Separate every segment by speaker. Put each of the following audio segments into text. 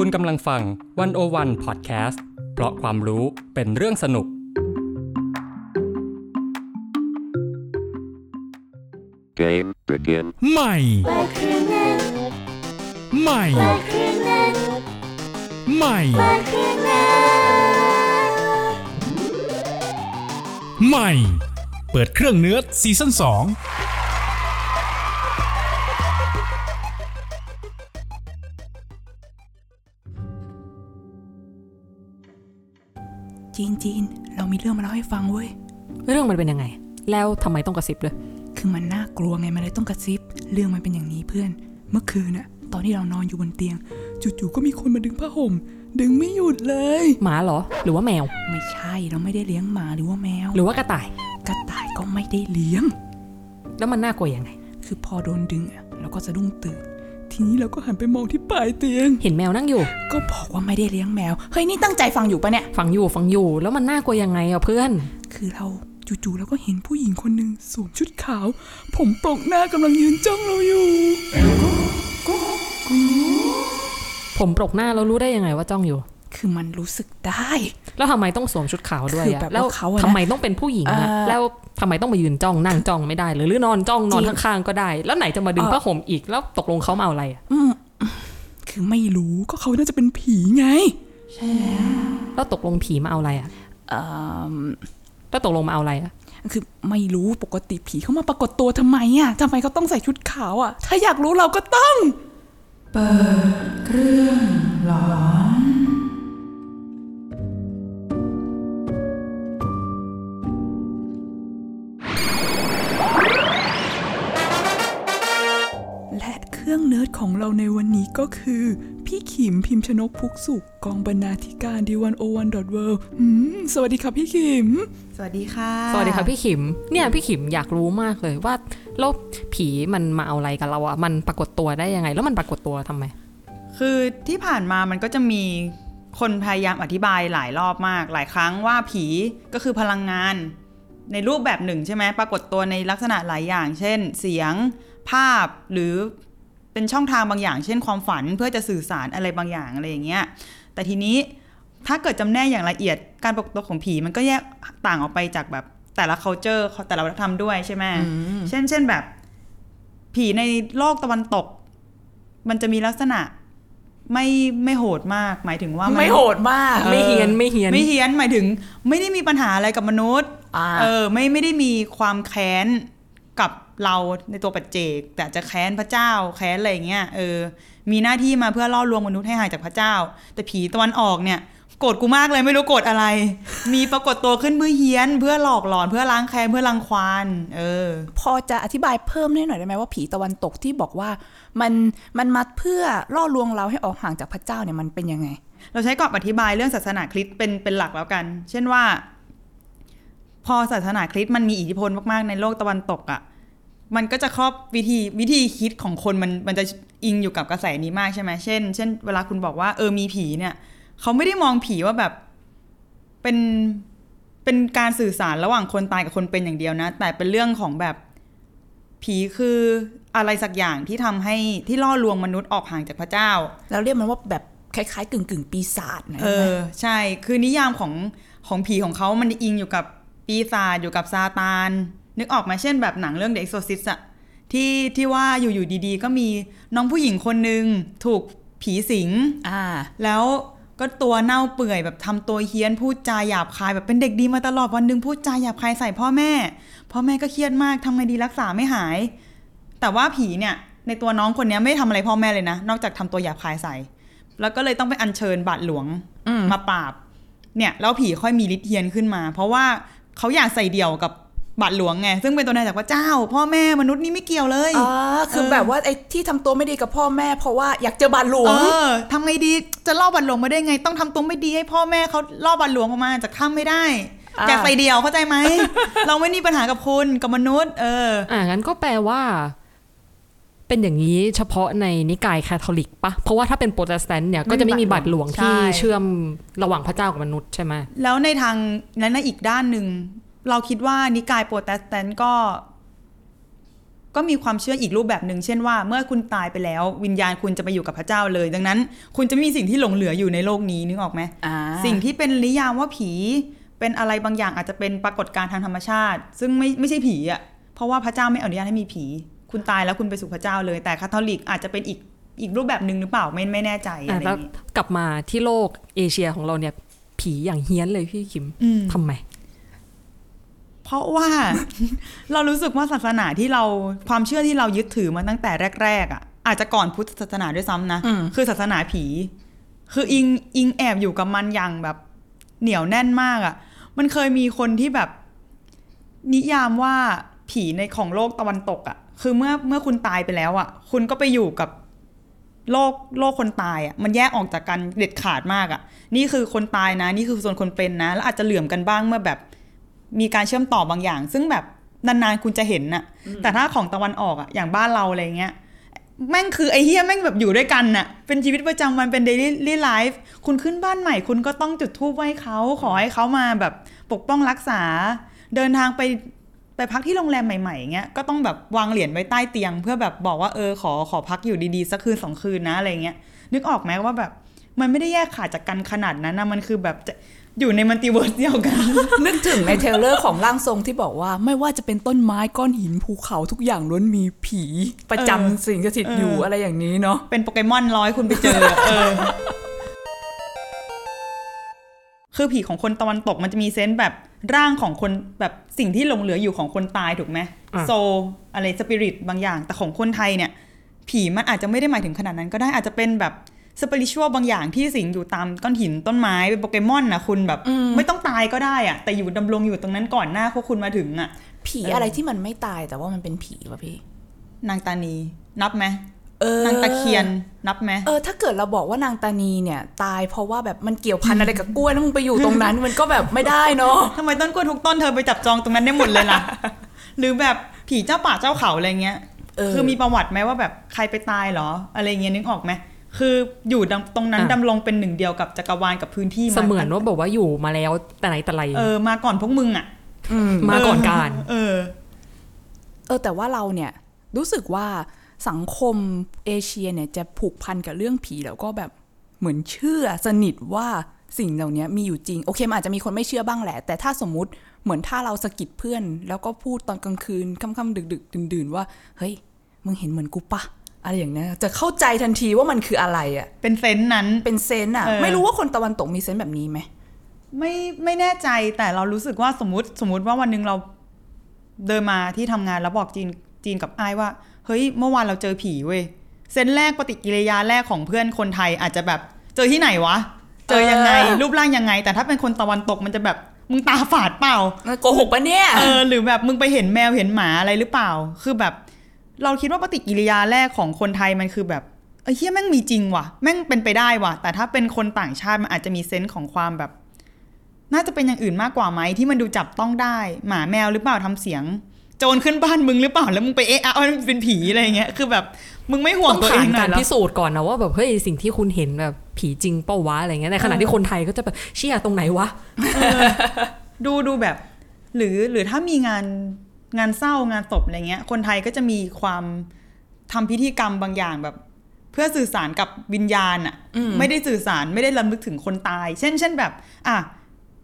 Speaker 1: คุณกำลังฟังวันโอวันพอดแคสต์เพราะความรู้เป็นเรื่องสนุก
Speaker 2: Game begin.
Speaker 3: ใหม่ ใหม่ ใหม่ ใหม่ เปิดเครื่องเนื้อซีซั่น2
Speaker 4: จีนจีน เรามีเรื่องมาเล่าให้ฟังเว้ย
Speaker 5: เรื่องมันเป็นยังไง แล้วทำไมต้องกระซิบด้วย
Speaker 4: คือมันน่ากลัวไงมันเลยต้องกระซิบ เรื่องมันเป็นอย่างนี้เพื่อน เมื่อคืนน่ะ ตอนที่เรานอนอยู่บนเตียง จู่ๆก็มีคนมาดึงผ้าห่ม ดึงไม่หยุดเลย
Speaker 5: หมาเหรอ หรือว่าแมว
Speaker 4: ไม่ใช่ เราไม่ได้เลี้ยงหมาหรือว่าแมว
Speaker 5: หรือว่ากระต่าย
Speaker 4: กระต่ายก็ไม่ได้เลี้ยง
Speaker 5: แล้วมันน่ากลัวยังไง
Speaker 4: คือพอโดนดึงอะเราก็สะดุ้งตื่น ทีนี้เราก็หันไปมองที่ปลายเตียง
Speaker 5: เห็นแมวนั่งอยู่
Speaker 4: ก็บอกว่าไม่ได้เลี้ยงแมว เฮ้ยนี่ตั้งใจฟังอยู่ปะเนี่ย
Speaker 5: ฟังอยู่ฟังอยู่ แล้วมันน่ากลัวยังไงอะเพื่อน
Speaker 4: คือเราจู่ๆเราก็เห็นผู้หญิงคนหนึ่งสวมชุดขาว ผมปลกหน้ากำลังยืนจ้องเราอยู่
Speaker 5: ผมปรกหน้าแล้วรู้ได้ยังไงว่าจ้องอยู่
Speaker 4: คือมันรู้สึกได้
Speaker 5: แล้วทำไมต้องสวมชุดขาวด้วย
Speaker 4: คือ
Speaker 5: อะ
Speaker 4: แบบว่า
Speaker 5: แล้ว
Speaker 4: เขาอะนะ
Speaker 5: ทำไมต้องเป็นผู้หญิงอะ
Speaker 4: เอ่อ
Speaker 5: แล้วทำไมต้องมายืนจ้องนั่งจ้องไม่ได้เลยหรือนอนจ้องนอน
Speaker 4: จริง
Speaker 5: ข้างๆก็ได้ แล้วไหนจะมาดึง
Speaker 4: เอ่อ
Speaker 5: ผ้าห่มอีกแล้วตกลงเขามาเอาอะไรอะ
Speaker 4: อืมคือไม่รู้ก็เขาน่าจะเป็นผีไง
Speaker 5: แล้วตกลงผีมาเอาอะไรอะ
Speaker 4: เอ่อ
Speaker 5: แล้วตกลงมาเอาอะไรอะ
Speaker 4: คือไม่รู้ปกติผีเขามาปรากฏตัวทำไมอะทำไมเขาต้องใส่ชุดขาวอะ ถ้าอยากรู้เราก็ต้องและเครื่อง เนิร์ดของเราในวันนี้ก็คือ พี่ขิมพิมพ์ชนกพุกสุขกองบรรณาธิการดีวันโอวันดอทเวสวัสดีครับพี่ขิม
Speaker 6: สวัสดีค่ะ
Speaker 5: สวัสดีค่ะพี่ขิม เนี่ยพี่ขิมอยากรู้มากเลยว่าแล้วผีมันมาเอาอะไรกับเราอะมันปรากฏตัวได้ยังไง แล้วมันปรากฏตัวทำไม
Speaker 6: คือที่ผ่านมามันก็จะมีคนพยายามอธิบายหลายรอบมาก หลายครั้งว่าผีก็คือพลังงาน ในรูปแบบหนึ่งใช่ไหมปรากฏตัวในลักษณะหลายอย่าง เช่น เสียงภาพหรือ เป็นช่องทางบางอย่าง เช่นความฝันเพื่อจะสื่อสารอะไรบางอย่างอะไรอย่างเงี้ยแต่ทีนี้ถ้าเกิดจำแนกอย่างละเอียดการปรากฏตัวของผีมันก็แยกต่างออกไปจากแบบแต่ละ culture แต่ละวัฒนธรรมด้วยใช่ไหมเช่นเช่นแบบ ผีในโลกตะวันตก มันจะมีลักษณะไม่ไม่โหดมาก หมายถึงว่ามัน
Speaker 4: ไม่โหดมาก
Speaker 6: ออ
Speaker 5: ไม่เฮี้ยนไม่เฮี้ยน
Speaker 6: ไม่เฮี้ยนหมายถึง ไม่ได้มีปัญหาอะไรกับมนุษย์
Speaker 4: อ่า
Speaker 6: เออ ไม่ไม่ได้มีความแค้นกับ เราในตัวปัจเจก แต่จะแค้นพระเจ้าแค้นอะไรอย่างเงี้ยเออมีหน้าที่มาเพื่อล่อลวงมนุษย์ให้ห่างจากพระเจ้า แต่ผีตะวันออกเนี่ยโกรธกูมากเลยไม่รู้โกรธอะไร มีปรากฏตัวขึ้นเพื่อเฮี้ยน เพื่อหลอกหลอนเพื่อล้างแค้นเพื่อรังควานเออ
Speaker 4: พอจะอธิบายเพิ่มได้หน่อยได้ไหมว่าผีตะวันตกที่บอกว่ามันมันมาเพื่อล่อลวงเราให้ออกห่างจากพระเจ้าเนี่ยมันเป็นยังไง
Speaker 6: เราใช้กรอบอธิบายเรื่องศาสนาคริสต์เป็นเป็นหลักแล้วกัน เช่นว่า พอศาสนาคริสต์มันมีอิทธิพลมากๆในโลกตะวันตกอะ่ะ มันก็จะครอบวิธีวิธีคิดของคนมันมันจะอิงอยู่กับกระแสนี้มากใช่ไหมเช่น เช่น เวลาคุณบอกว่าเออมีผีเนี่ยเขาไม่ได้มองผีว่าแบบเป็นเป็นการสื่อสารระหว่างคนตายกับคนเป็นอย่างเดียวนะ แต่เป็นเรื่องของแบบผีคืออะไรสักอย่างที่ทำให้ที่ล่อลวงมนุษย์ออกห่างจากพระเจ้า
Speaker 4: แล้วเรียกมันว่าแบบคล้ายๆ กึ่งกึ่งๆปีศาจนะ
Speaker 6: เออ ใช่ คือนิยามของของผีของเขามันอิงอยู่กับปีศาจอยู่กับซาตาน นึกออกมาเช่นแบบหนังเรื่อง The Exorcist อะที่ที่ว่าอยู่ๆดีๆ ก็มีน้องผู้หญิงคนหนึ่งถูกผีสิง
Speaker 4: อ่า
Speaker 6: แล้วก็ตัวเน่าเปื่อยแบบทำตัวเฮี้ยนพูดจาหยาบคายแบบเป็นเด็กดีมาตลอดวันหนึ่งพูดจาหยาบคายใส่พ่อแม่ พ่อแม่ก็เครียดมากทำไงดีรักษาไม่หาย แต่ว่าผีเนี่ย ในตัวน้องคนเนี้ยไม่ทำอะไรพ่อแม่เลยนะ นอกจากทำตัวหยาบคายใส่ แล้วก็เลยต้องไปอัญเชิญบาทหลวง
Speaker 4: อืม
Speaker 6: มาปราบ เนี่ยแล้วผีค่อยมีฤทธิ์เฮียนขึ้นมา เพราะว่าเขาอยากใส่เดี่ยวกับ บาทหลวงไง ซึ่งเป็นตัวแทนจากพระเจ้า พ่อแม่มนุษย์นี่ไม่เกี่ยวเลย
Speaker 4: อ๋อคือ
Speaker 6: เออ
Speaker 4: แบบว่าไอ้ที่ทำตัวไม่ดีกับพ่อแม่เพราะว่าอยากเจอบาทหลว
Speaker 6: เองอทำไงดีจะล่อบาทหลวงมาได้ไง ต้องทำตัวไม่ดีให้พ่อแม่เขาล่อบาทหลวงออกมาจากถ้ำไม่ได้
Speaker 4: อ่า
Speaker 6: อยากใส่เดี่ยวเข้าใจไหม เราไม่มีปัญหากับคุณกับมนุษย์ เออ
Speaker 5: อ่างั้นก็แปลว่า เป็นอย่างนี้เฉพาะในนิกายคาทอลิกปะเพราะว่าถ้าเป็นโปรเตสแตนต์เนี่ยก็จะไม่มีบาทหลวงที่
Speaker 6: ใช่
Speaker 5: เชื่อมระหว่างพระเจ้ากับมนุษย์ใช่ไหม
Speaker 6: แล้วในทางและในอีกด้านหนึ่ง เราคิดว่านิกายโปรเตสแตนต์ก็ก็ ก็มีความเชื่ออีกรูปแบบหนึ่งเช่นว่า เมื่อคุณตายไปแล้ว วิญญาณคุณจะไปอยู่กับพระเจ้าเลย ดังนั้น คุณจะไม่มีสิ่งที่หลงเหลืออยู่ในโลกนี้นึกออกไหม
Speaker 4: อ่า
Speaker 6: สิ่งที่เป็นนิยามว่าผีเป็นอะไรบางอย่างอาจจะเป็นปรากฏการณ์ทางธรรมชาติ ซึ่งไม่ไม่ใช่ผีอะ่ะเพราะว่าพระเจ้าไม่อนุญาตให้มีผี คุณตายแล้วคุณไปสู่พระเจ้าเลย แต่คาทอลิกอาจจะเป็นอีกอีกรูปแบบหนึ่งหรือเปล่าไม่ไม่แน่ใจอะ
Speaker 5: อะ
Speaker 6: ไรอ
Speaker 5: แล้ว
Speaker 6: ย่างงี้
Speaker 5: กลับมาที่โลกเอเชียของเราเนี่ยผีอย่างเฮี้ยนเลยพี่คิม
Speaker 6: อืม
Speaker 5: ทำไม
Speaker 6: เพราะว่าเรารู้สึกว่าศาสนาที่เราความเชื่อที่เรายึดถือมาตั้งแต่แรกๆอะอาจจะก่อนพุทธศาสนาด้วยซ้ำนะ
Speaker 4: อืม
Speaker 6: คือศาสนาผี คืออิงอิงแอบอยู่กับมันอย่างแบบเหนียวแน่นมากอะ มันเคยมีคนที่แบบ นิยามว่าผีในของโลกตะวันตกอะ คือเมื่อเมื่อคุณตายไปแล้วอะ คุณก็ไปอยู่กับโลกโลกคนตายอะมันแยกออกจากกันเด็ดขาดมากอะ นี่คือคนตายนะ นี่คือส่วนคนเป็นนะ แล้วอาจจะเหลื่อมกันบ้างเมื่อแบบ มีการเชื่อมต่อบางอย่าง ซึ่งแบบนานๆคุณจะเห็นน่ะ แต่ถ้าของตะวันออกอะอย่างบ้านเราอะไรเงี้ยแม่งคือไอ้เฮียแม่งแบบอยู่ด้วยกันน่ะ เป็นชีวิตประจำวันเป็น daily life คุณขึ้นบ้านใหม่ คุณก็ต้องจุดธูปไหว้เขาขอให้เขามาแบบปกป้องรักษา เดินทางไปไปพักที่โรงแรมใหม่ๆอย่างเงี้ยก็ต้องแบบวางเหรียญไว้ใต้เตียง เพื่อแบบบอกว่าเออขอขอพักอยู่ดีๆสักคืนสองคืนนะอะไรเงี้ยนึกออกไหมว่าแบบมันไม่ได้แยกขาดจากกันขนาดนั้นนะมันคือแบบจะ อยู่ใน multiverse เดียวกัน
Speaker 4: นึกถึงใน trailer ของร่างทรงที่บอกว่า ไม่ว่าจะเป็นต้นไม้ก้อนหินภูเขาทุกอย่างล้วนมีผีประจำ
Speaker 6: เออ
Speaker 4: สิ่งสถิตอยู่
Speaker 6: เอออ
Speaker 4: อะไรอย่างนี้เนาะ
Speaker 6: เป็นโปเกมอนร้อยคุณไปเจอเออคือผีของคนตะวันตกมันจะมีเซนส์แบบร่างของคนแบบสิ่งที่หลงเหลืออยู่ของคนตายถูกไหม
Speaker 5: อะ
Speaker 6: โซอะไรสปิริตบางอย่าง แต่ของคนไทยเนี่ย ผีมันอาจจะไม่ได้หมายถึงขนาดนั้นก็ได้อาจจะเป็นแบบ สปิริชวลบางอย่างที่สิงอยู่ตามก้อนหินต้นไม้เป็นโปเกมอนนะคุณแบบ ไม่ต้องตายก็ได้อะแต่อยู่ดำรงอยู่ตรงนั้นก่อนหน้าพวกคุณมาถึงอะ
Speaker 4: ผี
Speaker 6: เอออ
Speaker 4: อะไรที่มันไม่ตายแต่ว่ามันเป็นผีวะพี่
Speaker 6: นางตานีนับไหม
Speaker 4: เออนา
Speaker 6: งตะเคียนนับไหม
Speaker 4: เออถ้าเกิดเราบอกว่านางตานีเนี่ยตายเพราะว่าแบบมันเกี่ยวพันอะไรกับกล้วยแล้วมึงไปอยู่ตรงนั้น มันก็แบบไม่ได้เนาะ
Speaker 6: ทำไมต้นกล้วยทุกต้นเธอไปจับจองตรงนั้นได้หมดเลยล่ะหรือแบบผีเจ้าป่าเจ้าเขาอะไรเงี้ย
Speaker 4: เออ
Speaker 6: คือมีประวัติไหมว่าแบบใครไปตายเหรอ อะไรเงี้ยนึกออกไหม คืออยู่ดำตรงนั้น
Speaker 5: อะ
Speaker 6: ดำรงเป็นหนึ่งเดียวกับจักรวาลกับพื้นที่
Speaker 5: เสมือนว่าบอกว่าอยู่มาแล้วแต่ไหนแต่ไร
Speaker 6: เออมาก่อนพวกมึงอะ
Speaker 5: มาก่อนการ
Speaker 6: เออ
Speaker 4: เออแต่ว่าเราเนี่ย รู้สึกว่าสังคมเอเชียเนี่ยจะผูกพันกับเรื่องผีแล้วก็แบบเหมือนเชื่อสนิทว่าสิ่งเหล่านี้มีอยู่จริง โอเคมันอาจจะมีคนไม่เชื่อบ้างแหละ แต่ถ้าสมมุติเหมือนถ้าเราสะกิดเพื่อน แล้วก็พูดตอนกลางคืนค่ำๆดึก ๆ ดื่นๆว่า เฮ้ย มึงเห็นเหมือนกูปะ อะไรอย่างเนี้ยจะเข้าใจทันทีว่ามันคืออะไรอะ่ะ
Speaker 6: เป็นเซนส์นั้น
Speaker 4: เป็นเซนส์อะ
Speaker 6: เออ
Speaker 4: ไม่รู้ว่าคนตะวันตกมีเซนส์แบบนี้ไหม
Speaker 6: ไม่ไม่แน่ใจแต่เรารู้สึกว่าสมมติสมมติว่าวันหนึ่งเราเดินมาที่ทำงานแล้วบอกจีนจีนกับไอ้ายว่า เฮ้ยเมื่อวานเราเจอผีเว้ยเซนส์แรกปฏิกิริยาแรกของเพื่อนคนไทยอาจจะแบบเจอที่ไหนวะ เจอยังไง
Speaker 4: เออ
Speaker 6: รูปร่างยังไง แต่ถ้าเป็นคนตะวันตกมันจะแบบมึงตาฝาดเปล่า
Speaker 4: โกหกปะเนี่ย
Speaker 6: เออหรือแบบมึงไปเห็นแมวเห็นหมาอะไรหรือเปล่า คือแบบ เราคิดว่าปฏิกิริยาแรกของคนไทยมันคือแบบเอ้ยเฮียแม่งมีจริงว่ะ แม่งเป็นไปได้ว่ะ แต่ถ้าเป็นคนต่างชาติมันอาจจะมีเซนส์ของความแบบ น่าจะเป็นอย่างอื่นมากกว่าไหมที่มันดูจับต้องได้ หมาแมวหรือเปล่าทำเสียง โจรขึ้นบ้านมึงหรือเปล่าแล้วมึงไปเอะอะว่ามันเป็นผีอะไรอย่างเงี้ยคือแบบมึงไม่ห่วง
Speaker 5: ต้อง
Speaker 6: ตัวเอ
Speaker 5: ผ่าน
Speaker 6: งหน่
Speaker 5: กา
Speaker 6: อ
Speaker 5: ร
Speaker 6: ยเหรอ
Speaker 5: พิสูจน์ก่อนนะว่าแบบเฮ้ยสิ่งที่คุณเห็นแบบผีจริงเป้าวะอะไรเงี้ยในขณะที่คนไทยก็จะแบบเชี่ยตรงไหนวะ
Speaker 6: ดูดูแบบ หรือหรือถ้ามีงาน งานเศร้างานศพอะไรเงี้ย คนไทยก็จะมีความทำพิธีกรรมบางอย่างแบบ เพื่อสื่อสารกับวิญญาณอะไม่ได้สื่อสารไม่ได้ลำลึกถึงคนตาย เช่น เช่นแบบ อะ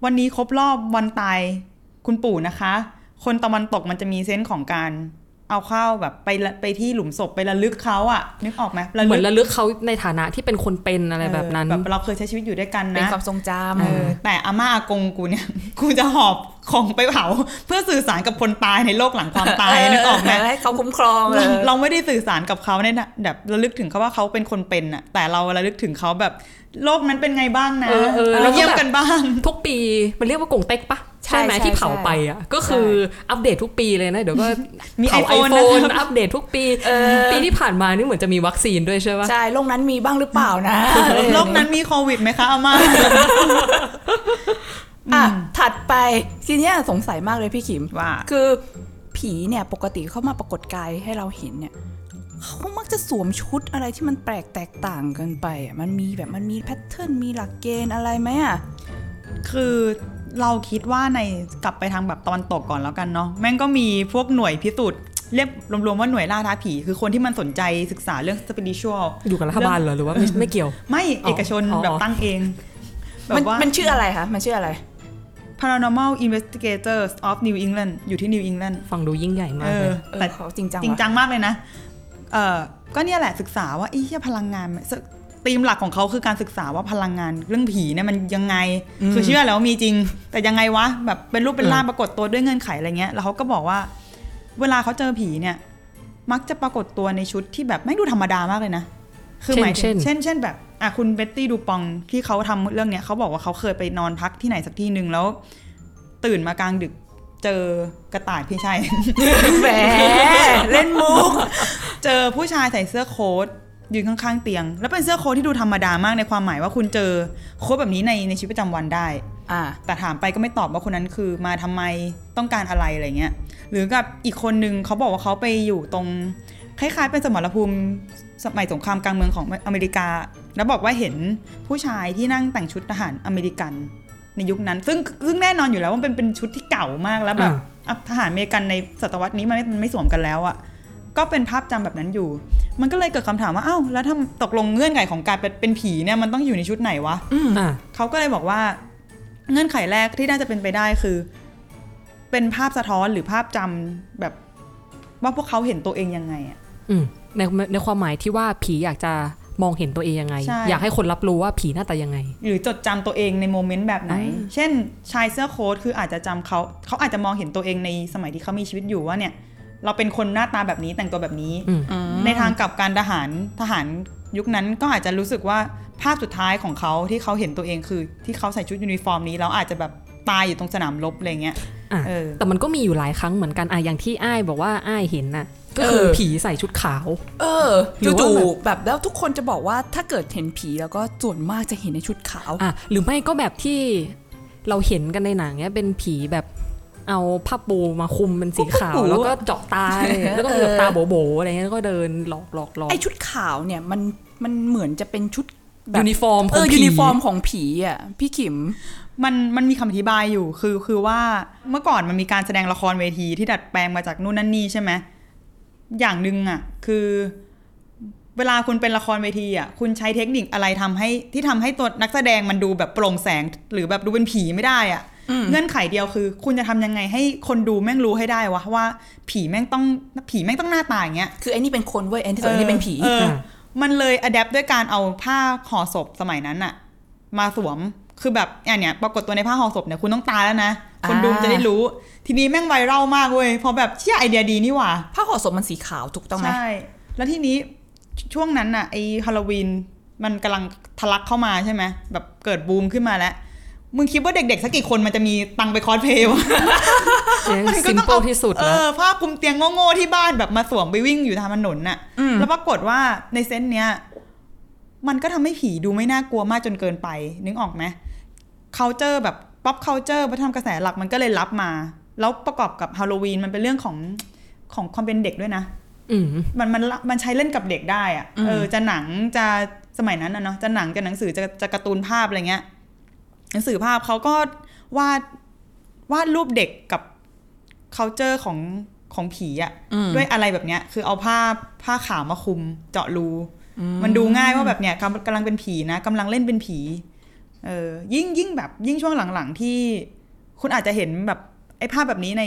Speaker 6: วันนี้ครบรอบวันตายคุณปู่นะคะ คนตะวันตกมันจะมีเซนส์ของการ เอาข้าวแบบไปละไปที่หลุมศพไประลึกเขาอะนึกออกไหม
Speaker 5: เหมือนระลึกเขาในฐานะที่เป็นคนเป็นอะไรแบบนั้น
Speaker 6: เออแบบเราเคยใช้ชีวิตอยู่ด้วยกัน
Speaker 4: เป็น
Speaker 6: นะ
Speaker 4: ความทรงจ
Speaker 6: เออแต่อาม่าอากงกูเนี่ยกูจะหอบของไปเผาเพื่อสื่อสารกับคนตายในโลกหลังความำตายนึกออกไหม
Speaker 4: เให้เขาคุ้มครองเอ
Speaker 6: เรา
Speaker 4: อ
Speaker 6: เราไม่ได้สื่อสารกับเขาในน่ะแบบระลึกถึงเขาว่าเขาเป็นคนเป็นอะแต่เราระลึกถึงเขาแบบโลกนั้นเป็นไงบ้างนะ
Speaker 5: เออเออ
Speaker 6: เราเยี่ยมกันบ้าง
Speaker 5: ทุกปีมันเรียกว่ากงเต็กปะ
Speaker 4: ใช่
Speaker 5: ใช่ไหม
Speaker 4: ใช่
Speaker 5: ที่เผา
Speaker 4: ใช่
Speaker 5: ไปอะก็คืออัปเดตทุกปีเลยนะ เดี๋ยวก็
Speaker 6: มี
Speaker 5: เผา
Speaker 6: iPhone
Speaker 5: ไอโฟน
Speaker 6: นะครับ
Speaker 5: อัปเดตทุกปี ปีที่ผ่านมานี่เหมือนจะมีวัคซีนด้วยใช่ปะ
Speaker 4: ใช่โลกนั้นมีบ้างหรือเปล่านะ
Speaker 6: โลกนั้นมีโควิดไหมคะอาม่า
Speaker 4: อะถัดไปทีเนี้ยสงสัยมากเลยพี่ขิม
Speaker 6: ว่า
Speaker 4: คือผีเนี่ยปกติเข้ามาปรากฏกายให้เราเห็นเนี่ยเขามักจะสวมชุดอะไรที่มันแปลกแตกต่างกันไปอะมันมีแบบมันมีแพทเทิร์นมีหลักเกณฑ์อะไรไหมอะ
Speaker 6: คือ เราคิดว่าในกลับไปทางแบบตะวันตกก่อนแล้วกันเนาะแม่งก็มีพวกหน่วยพิสูจน์เรียกรวมๆว่าหน่วยล่าท้าผี คือคนที่มันสนใจศึกษาเรื่อง spiritual
Speaker 5: อยู่กับรัฐบาลเหรอหรือว่าไม่ไม่เกี่ยว
Speaker 6: ไม่
Speaker 5: อ๋อ
Speaker 6: เอกชน
Speaker 5: อ๋อ
Speaker 6: แบบตั้งเองแบ
Speaker 4: มัน
Speaker 6: บว่า
Speaker 4: มันชื่ออะไรคะ มันชื่ออะไร
Speaker 6: paranormal investigators of New England อยู่ที่ New England
Speaker 5: ฟังดูยิ่งใหญ่มา
Speaker 6: เอก
Speaker 5: เล
Speaker 6: อย
Speaker 4: เออ
Speaker 6: แต่
Speaker 4: เขาจริงจัง
Speaker 6: จริง
Speaker 4: ว่ะ
Speaker 6: จังมากเลยนะ เออก็เนี่ยแหละศึกษาว่าไอ้เหี้ยพลังงานมัน ธีมหลักของเขาคือการศึกษาว่าพลังงานเรื่องผีเนี่ยมันยังไง คือเชื่อแล้วามีจริง แต่ยังไงวะแบบเป็นรูปเป็นร่างปรากฏตัวด้วยเงื่อนไขอะไรเงี้ยแล้วเขาก็บอกว่า เวลาเขาเจอผีเนี่ย มักจะปรากฏตัวในชุดที่แบบไม่ดูธรรมดามากเลยนะคือหมายถึงเช่นเช่นแบบอะคุณเบ็ตตี้ดูปองที่เขาทำเรื่องเนี้ยเขาบอกว่าเขาเคยไปนอนพักที่ไหนสักที่หนึ่งแล้ว ตื่นมากลางดึกเจอกระต่ายพี่ใช่
Speaker 4: แหมเล่นมุก
Speaker 6: เจอผู้ชายใส่เสื้อโค้ท ยืนข้างๆเตียง แล้วเป็นเสื้อโค้ทที่ดูธรรมดามากในความหมายว่าคุณเจอโค้ทแบบนี้ในในชีวิตประจำวันได้
Speaker 4: อ่า
Speaker 6: แต่ถามไปก็ไม่ตอบว่าคนนั้นคือมาทำไมต้องการอะไรอะไรเงี้ย หรือกับอีกคนนึงเขาบอกว่าเขาไปอยู่ตรงคล้ายๆเป็นสมรภูมิสมัยสงครามกลางเมืองของอเมริกา แล้วบอกว่าเห็นผู้ชายที่นั่งแต่งชุดทหารอเมริกันในยุคนั้น ซึ่งซึ่งแน่นอนอยู่แล้วว่ามันเป็นชุดที่เก่ามากแล้วแบบอะทหารอเมริกันในศตวรรษนี้มันไม่มันไม่สวมกันแล้วอะ ก็เป็นภาพจำแบบนั้นอยู่ มันก็เลยเกิดคำถามว่า อ้าว แล้วถ้าตกลงเงื่อนไขของการเป็นเป็นผีเนี่ย มันต้องอยู่ในชุดไหนวะ
Speaker 5: อะ
Speaker 6: เขาก็เลยบอกว่า เงื่อนไขแรกที่น่าจะเป็นไปได้คือ เป็นภาพสะท้อนหรือภาพจำแบบว่าพวกเขาเห็นตัวเองยังไงอะ
Speaker 5: อืมในในความหมายที่ว่าผีอยากจะมองเห็นตัวเองยังไง
Speaker 6: ใช่
Speaker 5: อยากให้คนรับรู้ว่าผีหน้าตายังไง
Speaker 6: หรือจดจำตัวเองใน moment แบบไหน
Speaker 5: อ่า
Speaker 6: เช่นชายเสื้อโค้ทคืออาจจะจำเขา เขาอาจจะมองเห็นตัวเองในสมัยที่เขามีชีวิตอยู่ว่าเนี่ย เราเป็นคนหน้าตาแบบนี้แต่งตัวแบบนี้
Speaker 5: อืม
Speaker 6: ในทางกลับกันทหารทหารยุคนั้นก็อาจจะรู้สึกว่าภาพสุดท้ายของเขาที่เขาเห็นตัวเองคือ ที่เขาใส่ชุดยูนิฟอร์มนี้แล้วอาจจะแบบตายอยู่ตรงสนามรบอะไรเงี้ย
Speaker 5: อะ
Speaker 6: เออ
Speaker 5: แต่มันก็มีอยู่หลายครั้งเหมือนกันอะอย่างที่อ้ายบอกว่าอ้ายเห็นน่ะก็คือ
Speaker 4: เออ
Speaker 5: ผีใส่ชุดขาว
Speaker 4: เออ
Speaker 5: หรือว่า
Speaker 4: จู่
Speaker 5: แบบ
Speaker 4: ๆแบบแล้วทุกคนจะบอกว่าถ้าเกิดเห็นผีแล้วก็ส่วนมากจะเห็นในชุดขาว
Speaker 5: อะหรือไม่ก็แบบที่เราเห็นกันในหนังเนี้ยเป็นผีแบบ เอาผ้าปูมาคลุมเป็นสีขาว
Speaker 4: โอ้โห
Speaker 5: แล้วก็เจาะตาแล้วก็มีแบบตาโบๆอะไรเงี้ยแล้วก็เดินหลอกหลอกหลอก
Speaker 4: ไอชุดขาวเนี่ยมันมันเหมือนจะเป็นชุดแบบ
Speaker 5: ยูนิฟอร์มข
Speaker 4: เอ
Speaker 5: อง
Speaker 4: อ
Speaker 5: ผี
Speaker 4: ยูนิฟอร์มของผีอะพี่ขิม
Speaker 6: มันมันมีคำอธิบายอยู่คือคือว่าเมื่อก่อนมันมีการแสดงละครเวทีที่ดัดแปลงมาจากนู่นนั่นนี่ใช่ไหมอย่างหนึ่งอะ คือ เวลาคุณเป็นละครเวทีอะคุณใช้เทคนิคอะไรทำให้ที่ทำให้ตัวนักแสดงมันดูแบบโปร่งแสง หรือแบบดูเป็นผีไม่ได้อะ เงื่อนไขเดียวคือ คุณจะทำยังไงให้คนดูแม่งรู้ให้ได้วะว่า ผีแม่งต้องผีแม่งต้องหน้าตาอย่างเงี้ย
Speaker 4: คือไอ้นี่เป็นคนเว้ยไอ้ที่ส่วนนี้เป็นผี
Speaker 6: เออมันเลยอัดแอปด้วยการเอาผ้าห่อศพสมัยนั้นอะมาสวมคือแบบอันเนี้ยปรากฏตัวในผ้าห่อศพเนี่ยคุณต้องตายแล้วนะคนดู
Speaker 4: อ่า
Speaker 6: จะได้รู้ ทีนี้แม่ง viral มากเว้ยเพราะแบบเชี่ยไอเดียดีนี่หว่า
Speaker 4: ผ้าห่อศพมันสีขาวถูกต้องไหม
Speaker 6: ใช่แล้วทีนี้ช่วงนั้นน่ะไอฮาโลวีนมันกำลังทะลักเข้ามาใช่ไหมแบบเกิดบูมขึ้นมาแล้ว มึงคิดว่าเด็กๆสักกี่คนมันจะมีตังค์ไปคอสเพลย์วะ
Speaker 5: ยัง
Speaker 6: มันก็ต้อง
Speaker 5: เอา
Speaker 6: simple
Speaker 5: ที่สุดแล้ว
Speaker 6: อะเอาผ้าคลุมเตียงโง่ๆที่บ้านแบบมาสวมไปวิ่งอยู่ตามถนนน่ะ แล้วปรากฏว่าในเซนส์เนี้ยมันก็ทำให้ผีดูไม่น่ากลัวมากจนเกินไป นึกออกไหม culture แบบ pop culture วัฒนธรรมกระแสหลักมันก็เลยรับมา แล้วประกอบกับฮาโลวีนมันเป็นเรื่องของของความเป็นเด็กด้วยนะ
Speaker 5: อืม
Speaker 6: มันมันมันใช้เล่นกับเด็กได้อะเออจะหนังจะสมัยนั้นนะเนาะจะหนังจะหนังสือจะจะการ์ตูนภาพอะไรเงี้ย หนังสือภาพเขาก็วาดวาดรูปเด็กกับ culture ของของผีอะด้วยอะไรแบบเนี้ย คือเอาผ้าผ้าขาวมาคลุมเจาะรูมันดูง่ายว่าแบบเนี้ยกำกำลังเป็นผีนะกำลังเล่นเป็นผีเออยิ่งยิ่งแบบยิ่งช่วงหลังๆ ที่คุณอาจจะเห็นแบบไอ้ภาพแบบนี้ใน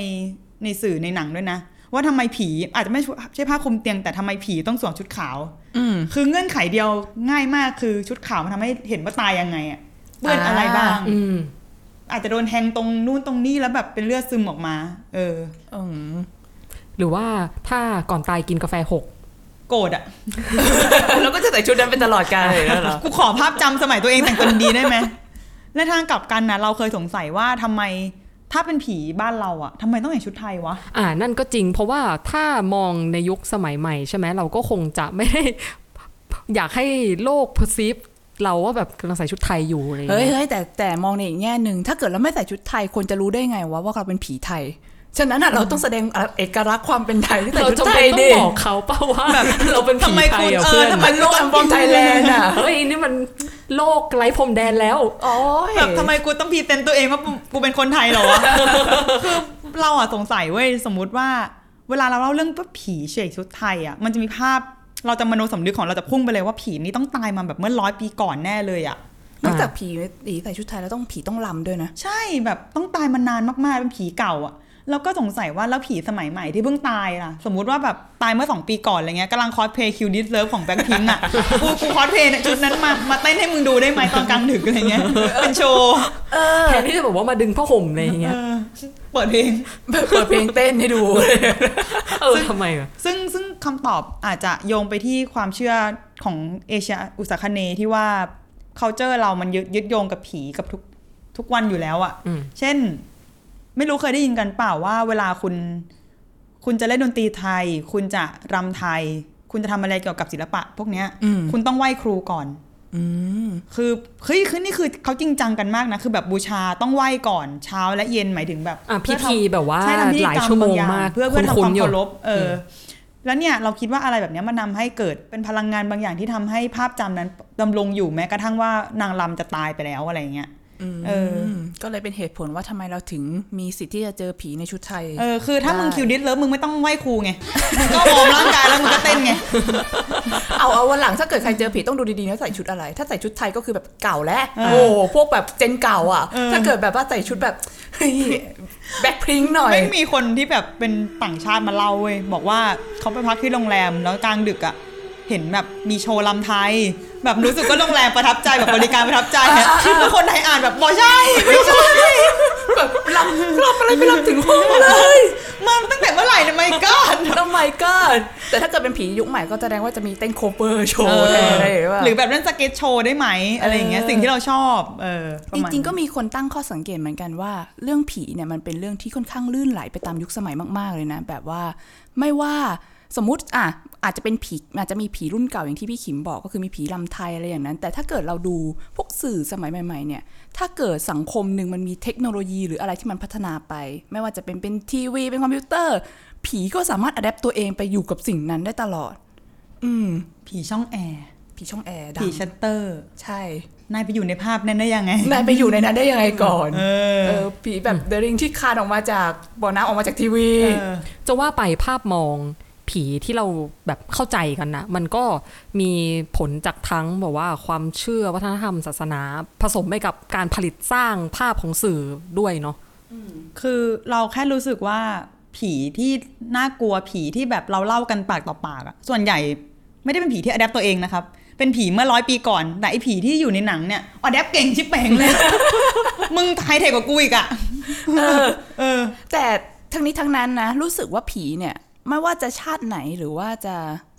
Speaker 6: ในสื่อในหนังด้วยนะ ว่าทำไมผีอาจจะไม่ใช่ผ้าคลุมเตียงแต่ทำไมผีต้องสวมชุดขาว
Speaker 4: อืม
Speaker 6: คือเงื่อนไขเดียวง่ายมากคือชุดขาวมันทำให้เห็นว่าตายยังไงอะ เปื้อนอะไรบ้าง
Speaker 5: อืม
Speaker 6: อาจจะโดนแทงตรงนู่นตรงนี้แล้วแบบเป็นเลือดซึมออกมา เออ
Speaker 4: อืม
Speaker 5: หรือว่าถ้าก่อนตายกินกาแฟหก
Speaker 6: โกรธอะ
Speaker 4: แล้วก็จะใส่ชุดนั้นเป็นตลอดกาลเลยนะเหรอ
Speaker 6: กูขอภาพจำสมัยตัวเองแต่งตัวดีได้ไหม และทางกลับกันนะเราเคยสงสัยว่าทำไมถ้าเป็นผีบ้านเราอะทำไมต้องแต่งชุดไทยวะ
Speaker 5: อ่า นั่นก็จริง เพราะว่าถ้ามองในยุคสมัยใหม่ใช่ไหมเราก็คงจะไม่ได้ อยากให้โลก perceive เราว่าแบบกำลังใส่ชุดไทยอยู่อะไรอย่าง
Speaker 4: เฮ้ย
Speaker 5: เงี้ย
Speaker 4: เฮ้ยแต่แต่มองในอีกแง่หนึ่งถ้าเกิดเราไม่ใส่ชุดไทยคนจะรู้ได้ไงว่าว่าเราเป็นผีไทยฉะนั้นอะเราต้องแสดงเอกลักษณ์ความเป็นไทยที่ใส่
Speaker 5: เรา
Speaker 4: ชุด
Speaker 5: จำ
Speaker 4: ไท
Speaker 5: เป็น
Speaker 4: ย
Speaker 5: ต้อ
Speaker 4: ดิ
Speaker 5: งบอกเขาเปล่าว่าเราเป็นผี
Speaker 6: ทำไม
Speaker 5: ไท
Speaker 6: คุ
Speaker 5: ย
Speaker 6: ณ
Speaker 5: อะ
Speaker 6: เอ
Speaker 5: เพื่
Speaker 6: อ
Speaker 5: อน
Speaker 6: ทำไม
Speaker 4: โลกแอมฟอมไทยแลนด์อะ
Speaker 5: เฮ้ยนี่มันโลกไร้พรมแดนแล้ว
Speaker 4: โอ้ย
Speaker 6: แบบทำไมกูต้องพรีเซนต์ตัวเองว่ากูกูเป็นคนไทยเหรอวะคือเราอะสงสัยเว้ยสมมุติว่า เวลาเราเล่าเรื่องว่าผีเฉยชุดไทยอะมันจะมีภาพ เราจะมโนสำนึกของเราจะพุ่งไปเลยว่าผีนี้ต้องตายมาแบบเมื่อร้อยปีก่อนแน่เลยอะ
Speaker 4: นอกจากผีตีใส่ชุดไทยแล้วต้องผีต้องรำด้วยนะ
Speaker 6: ใช่แบบต้องตายมานานมากๆเป็นผีเก่าอะ แล้วก็สงสัยว่าแล้วผีสมัยใหม่ที่เพิ่งตายล่ะ สมมุติว่าแบบตายเมื่อสองปีก่อนอะไรเงี้ยกำลังคอสเพลย์ Kill This Love ของแบ็คพิงอะกูกูคอสเพลย์ชุดนั้นมามาเต้นให้มึงดูได้ไหมตอนกลางดึกอะไรเงี้ยเป็นโชว์
Speaker 5: แทนที่จะบอกว่ามาดึงผ้าห่มอะไรอย่างเงี้ย
Speaker 6: เออเปิดเพลง
Speaker 4: เปิดเพลงเต้นให้ดู
Speaker 5: เออทำไมอะ
Speaker 6: ซึ่งซึ่งคำตอบอาจจะโยงไปที่ความเชื่อของเอเชียอุตสาคเนย์ที่ว่า culture เรามันยึดยึดโยงกับผีกับทุกทุกวันอยู่แล้วอะ
Speaker 5: อืม
Speaker 6: เช่น ไม่รู้เคยได้ยินกันเปล่าว่าเวลาคุณ คุณจะเล่นดนตรีไทย คุณจะรำไทย คุณจะทำอะไรเกี่ยวกับศิลปะ พวกเนี้ย
Speaker 4: อืม
Speaker 6: คุณต้องไหว้ครูก่อน
Speaker 4: อืม
Speaker 6: คือเฮ้ยคือนี่คือเขาจริงจังกันมากนะ คือแบบบูชาต้องไหว้ก่อนเช้าและเย็นหมายถึงแบบ
Speaker 5: อะพิธีแบบว่า
Speaker 6: ใช่ทำพิธี
Speaker 5: หลาย
Speaker 6: กรร
Speaker 5: ชั่วโมง
Speaker 6: บอย่
Speaker 5: มาก
Speaker 6: เพื่อเพื่อทำค
Speaker 5: คุ้
Speaker 6: วาม
Speaker 5: นๆอยู่
Speaker 6: เคารพเอออ แล้วเนี่ยเราคิดว่าอะไรแบบเนี้ยมันนำให้เกิดเป็นพลังงานบางอย่างที่ทำให้ภาพจำนั้นดำรงอยู่แม้กระทั่งว่านางรำจะตายไปแล้วอะไรเงี้ย เออ
Speaker 4: ก็เลยเป็นเหตุผลว่าทำไมเราถึงมีสิทธิ์ที่จะเจอผีในชุดไทย
Speaker 6: เออ คือถ้ามึง
Speaker 4: ได้
Speaker 6: คิวดิสเลิฟมึงไม่ต้องไหว้ครูไง มึงก็วอร์มร่างกายแล้วมึงก็เต้นไง
Speaker 4: เอาเอาวันหลังถ้าเกิดใครเจอผีต้องดูดีๆนะใส่ชุดอะไร ถ้าใส่ชุดไทยก็คือแบบเก่าแล้ว โอ้พวกแบบ gen เก่าอะ ถ้าเกิดแบบว่าใส่ชุดแบบเฮ้ยแบ็คพิงหน่อย
Speaker 6: ไม่มีคนที่แบบเป็นต่างชาติมาเล่าเว้ยบอกว่าเขาไปพักที่โรงแรมแล้วกลางดึกอะ เห็นแบบมีโชว์รำไทย แบบรู้สึกว่าโรงแรมประทับใจแบบบริการประทับใจอะแล้วคนไทยอ่านแบบบอกใช่ไม่ใช่
Speaker 4: แบบรำรำอะไรไม่รำถึงห้องเลย
Speaker 6: มาตั้งแต่เมื่อไหร่เนี่ยไม่ก้อน
Speaker 4: ทำไมก็แต่ถ้าเกิดเป็นผียุคใหม่ก็แสดงว่าจะมีเต้น cover โชว์แทนอะไรอย่างเงี้ย
Speaker 6: หรือแบบเล่นสเก็ตโชว์ได้ไหมอะไรอย่างเงี้ย
Speaker 4: เออ
Speaker 6: สิ่งที่เราชอบเออประมาณ จ
Speaker 4: ริงๆก็มีคนตั้งข้อสังเกตเหมือนกันว่า เรื่องผีเนี่ยมันเป็นเรื่องที่ค่อนข้างลื่นไหลไปตามยุคสมัยมาก ๆเลยนะ แบบว่าไม่ว่าสมมติอะ อาจจะเป็นผีอาจจะมีผีรุ่นเก่าอย่างที่พี่ขิมบอกก็คือมีผีรำไทยอะไรอย่างนั้น แต่ถ้าเกิดเราดูพวกสื่อสมัยใหม่ๆเนี่ยถ้าเกิดสังคมหนึ่งมันมีเทคโนโลยีหรืออะไรที่มันพัฒนาไป ไม่ว่าจะเป็นเป็นทีวีเป็นคอมพิวเตอร์ ผีก็สามารถ adapt ตัวเองไปอยู่กับสิ่งนั้นได้ตลอด อืม
Speaker 6: ผีช่องแอร์
Speaker 4: ผีช่องแอร์ดัง ผี
Speaker 6: ชัตเตอร์
Speaker 4: ใช่
Speaker 6: นายไปอยู่ในภาพนั้นได้ยังไง
Speaker 4: นายไปอยู่ในนั้นได้ยังไงก่อน
Speaker 6: เออ
Speaker 4: เออผีแบบ The Ring ที่คลานออกมาจากบ่อน้ำออกมาจากทีวี
Speaker 6: เออ
Speaker 5: จะว่าไปภาพมอง ผีที่เราแบบเข้าใจกันนะมันก็มีผลจากทั้งแบบว่าความเชื่อวัฒนธรรมศาสนาผสมไปกับการผลิตสร้างภาพของสื่อด้วยเนาะ
Speaker 6: คือเราแค่รู้สึกว่าผีที่น่ากลัวผีที่แบบเราเล่ากันปากต่อปากอะส่วนใหญ่ไม่ได้เป็นผีที่ adapt ตัวเองนะครับ เป็นผีเมื่อร้อยปีก่อน แต่ไอผีที่อยู่ในหนังเนี่ย adapt เก่งชิบเป๋งเลย มึงไฮเทคกว่ากูอีกอะเออ
Speaker 4: แต่ทั้งนี้ทั้งนั้นนะ รู้สึกว่าผีเนี่ย ไม่ว่าจะชาติไหนหรือว่าจะ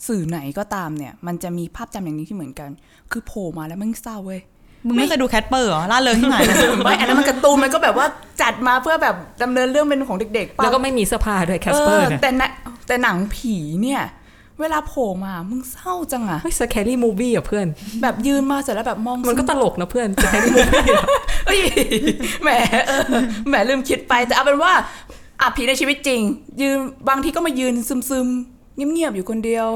Speaker 4: สื่อไหนก็ตามเนี่ย มันจะมีภาพจำอย่างนี้ที่เหมือนกัน คือโผล่มาแล้วมันเศร้าเว้ย
Speaker 6: มึงไม่เคยดู Casper เหรอร่าเริงที่ไหน
Speaker 4: ไม่อันนั้นมันการ์ตูนมันก็แบบว่าจัดมาเพื่อแบบดำเนินเรื่องเป็นของเด็กๆปะ
Speaker 5: แล้วก็ไม่มีเสื้อผ้าด้วย Casper เนี่ย
Speaker 4: แต่นะแต่หนังผีเนี่ยเวลาโผล่มา มึงเศร้าจังอะ
Speaker 5: เฮ้ย Scary Movie อะเพื่อน
Speaker 4: แบบยืนมาเสร็จแล้วแบบมอง
Speaker 5: มันก็
Speaker 4: ซึ
Speaker 5: ตลกนะเพื่อน Scary Movie
Speaker 4: เอ้ยแหมเออแหมลืมคิดไป แต่เอาเป็นว่า อะผีในชีวิตจริง ยืนบางทีก็มายืนซึมๆเงียบๆอยู่คนเดียว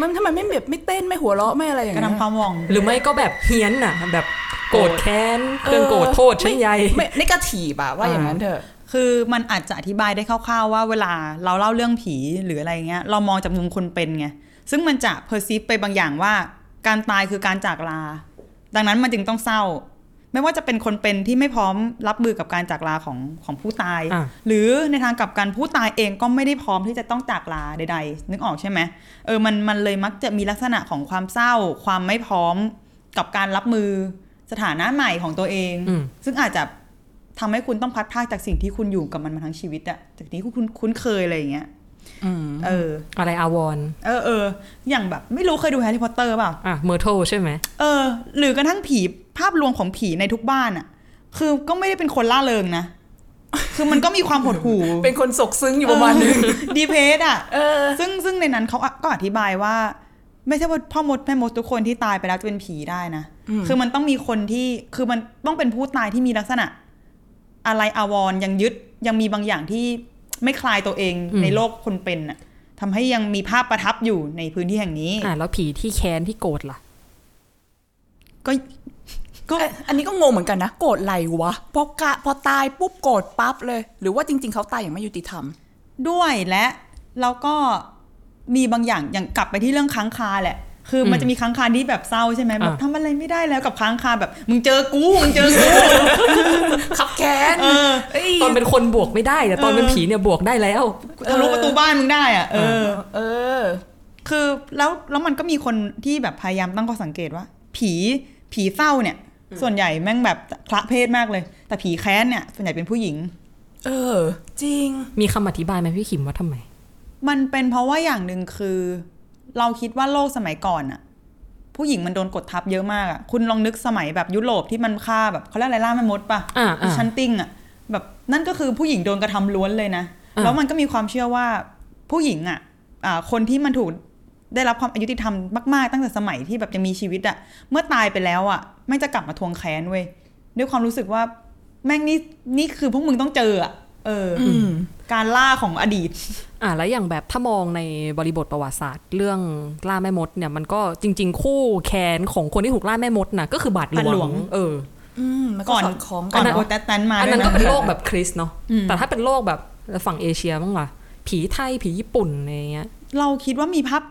Speaker 4: มันทำไมไม่แบบไม่เต้นไม่หัวเราะไม่อะไรอย่าง
Speaker 6: กระ
Speaker 4: เงี้ย
Speaker 6: ทำความหว่อง
Speaker 5: หรือไม่ก็แบบเฮี้ยนน่ะ แบบโกรธแค้นเครื่องโกรธโทษชั้นใย
Speaker 4: ไม่ไม่กระถีบอะว่าอย่างนั้นเถอะ
Speaker 6: คือมันอาจจะอธิบายได้คร่าวๆว่าเวลาเราเล่าเรื่องผีหรืออะไรเงี้ยเรามองจากมุมคนเป็นไงซึ่งมันจะเพอร์ซีฟไปบางอย่างว่า การตายคือการจากลา ดังนั้นมันจึงต้องเศร้า ไม่ว่าจะเป็นคนเป็นที่ไม่พร้อมรับมือกับการจากลาของของผู้ตาย
Speaker 5: อะ
Speaker 6: หรือในทางกลับกันผู้ตายเองก็ไม่ได้พร้อมที่จะต้องจากลาใด ๆ นึกออกใช่ไหมเออมันมันเลยมักจะมีลักษณะของความเศร้า ความไม่พร้อมกับการรับมือสถานะใหม่ของตัวเอง
Speaker 5: อืม
Speaker 6: ซึ่งอาจจะทำให้คุณต้องพัดพรากจากสิ่งที่คุณอยู่กับมันมาทั้งชีวิตอะจากที่คุณคุ้นเคยอะไรอย่างเงี้ย
Speaker 4: อืม
Speaker 6: เออ
Speaker 5: อะไรอาวร
Speaker 6: เออเอออย่างแบบ ไม่รู้เคยดูแฮร์รี่พอตเตอร์เปล่า
Speaker 5: อะเมอร์โทใช่ไหม
Speaker 6: เออ หรือกระทั่งผีภาพรวมของผีในทุกบ้านอะคือก็ไม่ได้เป็นคนล่าเริงนะ คือมันก็มีความหดหู่
Speaker 4: เป็นคนสกซึ้งอยู่ประมาณนึง
Speaker 6: ดีเพสอะ
Speaker 4: เออ
Speaker 6: ซึ่งซึ่งในนั้นเขาก็อธิบายว่า ไม่ใช่ว่าพ่อมดแม่มดทุกคนที่ตายไปแล้วจะเป็นผีได้นะคือมันต้องมีคนที่คือมันต้องเป็นผู้ตายที่มีลักษณะ อะไรอาวรณ์ยังยึดยังมีบางอย่างที่ ไม่คลายตัวเอง
Speaker 5: อืม
Speaker 6: ในโลกคนเป็นน่ะทำให้ยังมีภาพประทับอยู่ในพื้นที่แห่งนี้
Speaker 5: อะแล้วผีที่แค้นที่โกรธล่ะ
Speaker 6: ก็ก็
Speaker 4: เอ้ยอันนี้ก็งงเหมือนกันนะ โกรธไรวะพอกะพอตายปุ๊บโกรธปั๊บเลย หรือว่าจริง ๆ เขาตายอย่างไม่ยุติธรรม
Speaker 6: ด้วยและแล้วก็มีบางอย่างอย่างกลับไปที่เรื่องค้างคาแหละ คือมันจะมีค้างคาที่แบบเศร้าใช่ไหมแบบ
Speaker 5: อะ
Speaker 6: ทำอะไรไม่ได้แล้วกับค้างคาแบบ มึงเจอกูมึงเจอกู
Speaker 4: ขับแค้น
Speaker 6: เออ
Speaker 4: เอ้ย
Speaker 5: ตอนเป็นคนบวกไม่ได้แต่ตอนเป็นผีเนี่ยบวกได้แล้ว
Speaker 6: ทะลุประตูบ้านมึงได้อะเออ
Speaker 4: เออ
Speaker 6: คือแล้วแล้วมันก็มีคนที่แบบพยายามตั้งข้อสังเกตว่า ผีผีเศร้าเนี่ย ส่วนใหญ่แม่งแบบพระเพศมากเลย แต่ผีแค้นเนี่ยส่วนใหญ่เป็นผู้หญิง
Speaker 4: เออ จริง
Speaker 5: มีคำอธิบายไหมพี่ขิมว่าทำไม
Speaker 6: มันเป็นเพราะว่าอย่างหนึ่งคือ เราคิดว่าโลกสมัยก่อนอะผู้หญิงมันโดนกดทับเยอะมากอะคุณลองนึกสมัยแบบยุโรปที่มันฆ่าแบบเขาเรียกอะไรล่าแม่มดปะ
Speaker 5: อ่าอ่า
Speaker 6: ชันติ้งอะแบบนั่นก็คือผู้หญิงโดนกระทำล้วนเลยนะ
Speaker 5: อ่า
Speaker 6: แล้วมันก็มีความเชื่อว่าผู้หญิงอะอ่าคนที่มันถูกได้รับความอายุติธรรมมากๆตั้งแต่สมัยที่แบบยังมีชีวิตอะเมื่อตายไปแล้วอะแม่งจะกลับมาทวงแค้นเว้ยด้วยความรู้สึกว่าแม่งนี่นี่คือพวกมึงต้องเจออะ เอออ
Speaker 4: อืม
Speaker 6: การล่าของอดีต
Speaker 5: อ่าแล้วอย่างแบบถ้ามองในบริบทประวัติศาสตร์ เรื่องล่าแม่มดเนี่ยมันก็จริง ๆ คู่แค้นของคนที่ถูกล่าแม่มดน่ะก็คือบาทหล
Speaker 6: บาทหล
Speaker 5: ว
Speaker 6: ว
Speaker 5: ง
Speaker 6: ง
Speaker 5: เออ
Speaker 4: อืมมันก็
Speaker 6: ก่อน
Speaker 4: สอดคล้อง
Speaker 6: ก่
Speaker 4: กั
Speaker 6: อนน
Speaker 4: เน
Speaker 6: โอ
Speaker 4: อะ
Speaker 6: แตตนมา
Speaker 5: อันนั้น
Speaker 6: ด้วย
Speaker 5: ก็เป็นโลกแบบคริสต์เนาะ
Speaker 6: อืม
Speaker 5: แต่ถ้าเป็นโลกแบบฝั่งเอเชียบ้างล่ะผีไทยผีญี่ปุ่นอะไรเงี้ย
Speaker 6: เราคิดว่ามีภาพ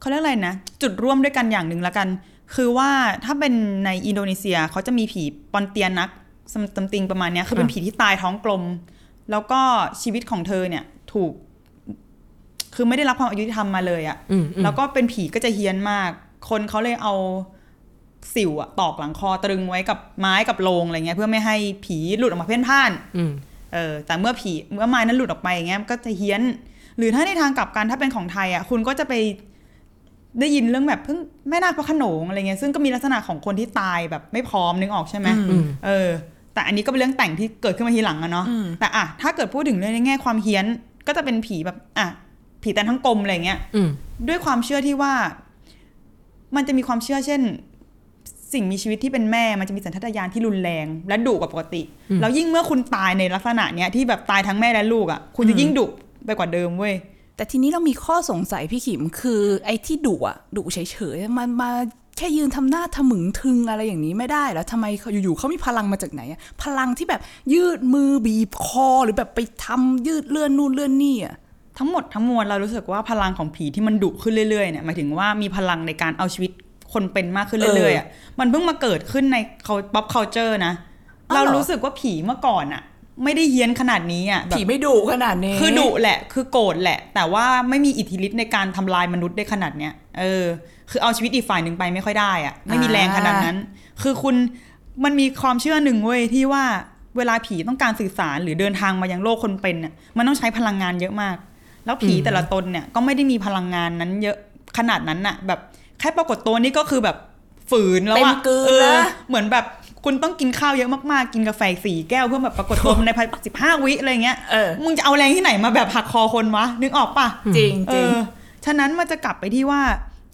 Speaker 6: เขาเรียกอะไรนะ จุดร่วมด้วยกันอย่างหนึ่งละกัน คือว่าถ้าเป็นในอินโดนีเซียเขาจะมีผีปอนเตียนักซัมติงประมาณเนี้ยคือเป็น
Speaker 5: อะ
Speaker 6: ผีที่ตายท้องกลม แล้วก็ชีวิตของเธอเนี่ยถูก คือไม่ได้รับความอายุติธรรมมาเลยอะ
Speaker 5: อืมอืม
Speaker 6: แล้วก็เป็นผีก็จะเฮี้ยนมาก คนเขาเลยเอาสิวอะตอกหลังคอตรึงไว้กับไม้กับโลงอะไรเงี้ย เพื่อไม่ให้ผีหลุดออกมาเพ่นพ่าน
Speaker 5: อืม
Speaker 6: เออ แต่เมื่อผีเมื่อไม้นั้นหลุดออกไปอย่างเงี้ยมันก็จะเฮี้ยน หรือถ้าในทางกลับกันถ้าเป็นของไทยอะคุณก็จะไปได้ยินเรื่องแบบเพิ่งแม่นาคพระโขนงอะไรเงี้ยซึ่งก็มีลักษณะของคนที่ตายแบบไม่พร้อมนึกออกใช่ไหม
Speaker 5: อืม
Speaker 6: เออ แต่อันนี้ก็เป็นเรื่องแต่งที่เกิดขึ้นมาทีหลังอะเนาะแต่อะถ้าเกิดพูดถึงเรื่องในแง่ความเฮี้ยนก็จะเป็นผีแบบอะผีแต่ทั้งกลมอะไรเงี้ย
Speaker 5: อืม
Speaker 6: ด้วยความเชื่อที่ว่า มันจะมีความเชื่อเช่น สิ่งมีชีวิตที่เป็นแม่มันจะมีสัญชาตญาณที่รุนแรง และดุกว่าปกติ แล้วยิ่งเมื่อคุณตายในลักษณะเนี้ยที่แบบตายทั้งแม่และลูกอะ่ะ คุณจะยิ่งดุไปกว่าเดิมเว้ย
Speaker 4: แต่ทีนี้เรามีข้อสงสัยพี่ขิมคือ ไอ้ที่ดุอะดุเฉยๆมันมา แค่ยืนทำหน้าทะมึงทึงอะไรอย่างนี้ไม่ได้แล้วทำไมเขาอยู่ๆเขามีพลังมาจากไหนอะพลังที่แบบยืดมือบีบคอหรือแบบไปทำยืดเลื่อนนู่นเลื่อนนี่อะ
Speaker 6: ทั้งหมดทั้งมวลเรารู้สึกว่าพลังของผีที่มันดุขึ้นเรื่อยๆเนี่ยหมายถึงว่ามีพลังในการเอาชีวิตคนเป็นมากขึ้นเรื่อยๆอะมันเพิ่งมาเกิดขึ้นในเขา pop culture นะ
Speaker 4: อ้าว
Speaker 6: เรา
Speaker 4: เหรอ
Speaker 6: รู้สึกว่าผีเมื่อก่อนอะไม่ได้เฮี้ยนขนาดนี้อะแบบ
Speaker 4: ผีไม่ดุขนาดนี้
Speaker 6: คือดุแหละ คือโกรธแหละ แต่ว่าไม่มีอิทธิฤทธิ์ในการทำลายมนุษย์ได้ขนาดเนี้ยเออ คือเอาชีวิตอีกฝ่ายหนึ่งไปไม่ค่อยได้อะไม่มีแรงขนาดนั้น คือคุณมันมีความเชื่อหนึ่งเว้ยที่ว่าเวลาผีต้องการสื่อสารหรือเดินทางมายังโลกคนเป็นเนี่ยมันต้องใช้พลังงานเยอะมาก แล้วผีแต่ละตนเนี่ยก็ไม่ได้มีพลังงานนั้นเยอะขนาดนั้นน่ะ แบบแค่ปรากฏตัวนี่ก็คือแบบฝืนแล้ว
Speaker 4: เต็ม
Speaker 6: อะ
Speaker 4: กลืน
Speaker 6: เออ
Speaker 4: แล้ว
Speaker 6: เหมือนแบบคุณต้องกินข้าวเยอะมากๆ กินกาแฟสี่แก้วเพื่อแบบปรากฏตัวในภายสิบห้าวิอะไรเงี้ย
Speaker 4: เออ
Speaker 6: มึงจะเอาแรงที่ไหนมาแบบหักคอคนวะ นึกออกปะ
Speaker 4: จริง
Speaker 6: เอ
Speaker 4: จริง
Speaker 6: อฉะนั้นมันจะกลับไปที่ว่า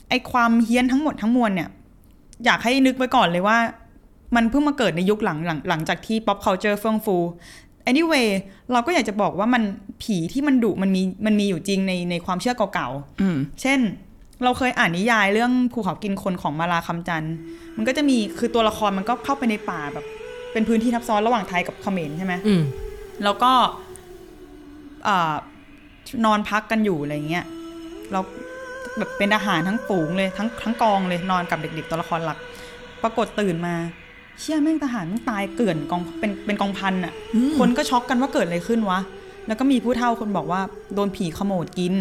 Speaker 6: ไอ้ความเฮี้ยนทั้งหมดทั้งมวลเนี่ย อยากให้นึกไว้ก่อนเลยว่า มันเพิ่งมาเกิดในยุคหลังหลังหลังจากที่ pop culture เฟื่องฟู anyway เราก็อยากจะบอกว่ามันผีที่มันดุมันมีมันมีอยู่จริงในในความเชื่อเก่าๆ
Speaker 4: อืม
Speaker 6: เช่น เราเคยอ่านนิยายเรื่องภูเขากินคนของมาลาคำจันทร์มันก็จะมีคือตัวละครมันก็เข้าไปในป่าแบบ เป็นพื้นที่ทับซ้อนระหว่างไทยกับเขมรใช่ไหม
Speaker 5: อืม
Speaker 6: แล้วก็เอ่อนอนพักกันอยู่อะไรเงี้ยเรา แบบเป็นทหารทั้งฝูงเลยทั้งทั้งกองเลยนอนกับเด็ก ๆ ตัวละครหลัก ปรากฏตื่นมาเชี่ยแม่งทหารแม่งตายเกลื่อนกองเป็นเป็นกองพันอะคนก็ช็อกกันว่าเกิดอะไรขึ้นวะ แล้วก็มีผู้เฒ่าคนบอกว่าโดนผีขโมดกิน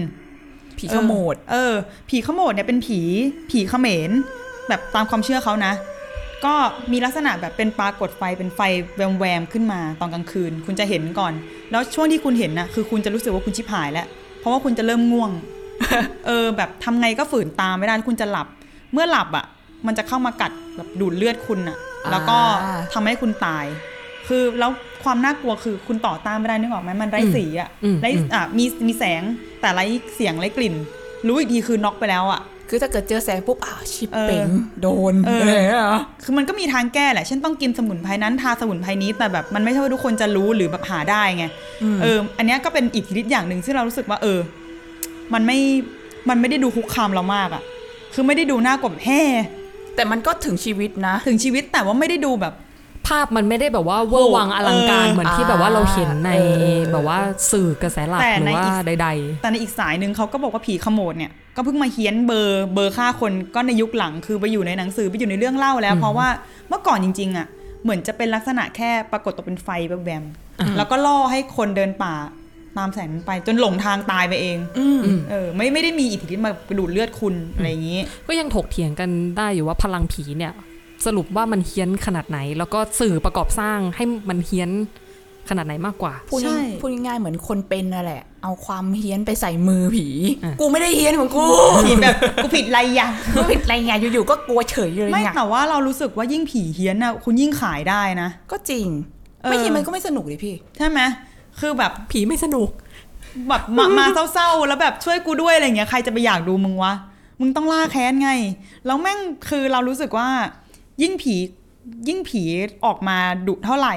Speaker 4: ผีขโมด
Speaker 6: เออ ผีขโมดเนี่ยเป็นผีผีเขมรแบบตามความเชื่อเขานะ ก็มีลักษณะแบบเป็นปรากฏไฟเป็นไฟแวมแวมๆขึ้นมาตอนกลางคืน คุณจะเห็นก่อน แล้วช่วงที่คุณเห็นน่ะคือคุณจะรู้สึกว่าคุณชิบหายแล้ว เพราะว่าคุณจะเริ่มง่วง เออแบบทำไงก็ฝืนตามไม่ได้คุณจะหลับ เมื่อหลับอะ มันจะเข้ามากัดแบบดูดเลือดคุณอะ แล้วก็
Speaker 4: อ่า
Speaker 6: ทำให้คุณตาย คือแล้วความน่ากลัวคือคุณต่อต้านไม่ได้นึกออกไหมมันไร้สีอะ
Speaker 5: อืม
Speaker 6: ไร้
Speaker 5: อืม
Speaker 6: อะมีมีแสงแต่ไร้เสียงไร้กลิ่น รู้อีกทีคือน็อกไปแล้วอะ
Speaker 4: คือถ้าเกิดเจอแสงปุ๊บอ้าวชิบ
Speaker 6: เออ
Speaker 4: เป๋งโดน
Speaker 6: เอออ
Speaker 4: อะไรอย่างเงี้ยเหรอ
Speaker 6: คือมันก็มีทางแก้แหละเช่นต้องกินสมุนไพรนั้นทาสมุนไพรนี้แต่แบบมันไม่ใช่ว่าทุกคนจะรู้หรือแบบหาได้ไงเออ อันเนี้ยก็เป็นอิทธิฤทธิ์อย่างหนึ่งซึ่งเรารู้สึกว่าเออ มันไม่มันไม่ได้ดูคุกคามเรามากอะคือไม่ได้ดูน่ากลัวแบบแฮ่
Speaker 4: แต่มันก็ถึงชีวิตนะ
Speaker 6: ถึงชีวิตแต่ว่าไม่ได้ดูแบบ
Speaker 5: ภาพมันไม่ได้แบบว่าเวอร์วังอลังการ
Speaker 6: เออ
Speaker 5: เหมือนที่แบบว่าเราเห็นใน
Speaker 4: เออ
Speaker 5: แบบว่าสื่อกระแสหลัก
Speaker 6: แต่
Speaker 5: หรื
Speaker 6: ใน
Speaker 5: อว่า
Speaker 6: อีก
Speaker 5: ใด
Speaker 6: แต่ในอีกสายหนึ่งเขาก็บอกว่าผีขโมดเนี่ยก็เพิ่งมาเฮี้ยนเบอร์เบอร์ฆ่าคนก็ในยุคหลังคือไปอยู่ในหนังสือไปอยู่ในเรื่องเล่าแล้ว เพราะว่าเมื่อก่อนจริงๆ อะ เหมือนจะเป็นลักษณะแค่ปรากฏตัวเป็นไฟแวมๆแล้วก็ล่อให้คนเดินป่า ตามแสงนั้นไปจนหลงทางตายไปเอง
Speaker 4: อืม
Speaker 6: เออ ไม่ไม่ได้มีอิทธิฤทธิ์มาดูดเลือดคุณอะไรอย่างนี้
Speaker 5: ๆก็ยังถกเถียงกันได้อยู่ว่าพลังผีเนี่ย สรุปว่ามันเฮี้ยนขนาดไหน แล้วก็สื่อประกอบสร้างให้มันเฮี้ยนขนาดไหนมากกว่า
Speaker 4: พูด
Speaker 6: ใช่
Speaker 4: ง่ายพูดง่ายๆเหมือนคนเป็นนั่นแหละ เอาความเฮี้ยนไปใส่มือผี
Speaker 5: อะ
Speaker 4: กูไม่ได้เฮี้ยนของกู
Speaker 6: ผิดแบบกูผิดอะไรอย่าง
Speaker 4: กูผิดอะไรไงอยู่ๆก็กลัวเฉยเลย
Speaker 6: ไม่
Speaker 4: ไง
Speaker 6: แต่ว่าเรารู้สึกว่ายิ่งผีเฮี้ยนอะคุณยิ่งขายได้นะ
Speaker 4: ก็จริง
Speaker 6: เออ
Speaker 4: ไม่เฮี้ยนมันก็ไม่สนุกดิพี่
Speaker 6: ใช่ไหม คือแบบ
Speaker 5: ผีไม่สนุก
Speaker 6: แบบมามาเศร้าๆ แล้วแบบช่วยกูด้วยอะไรเงี้ยใครจะไปอยากดูมึงวะ มึงต้องล่าแค้นไง แล้วแม่งคือเรารู้สึกว่า ยิ่งผียิ่งผีออกมาดุเท่าไหร่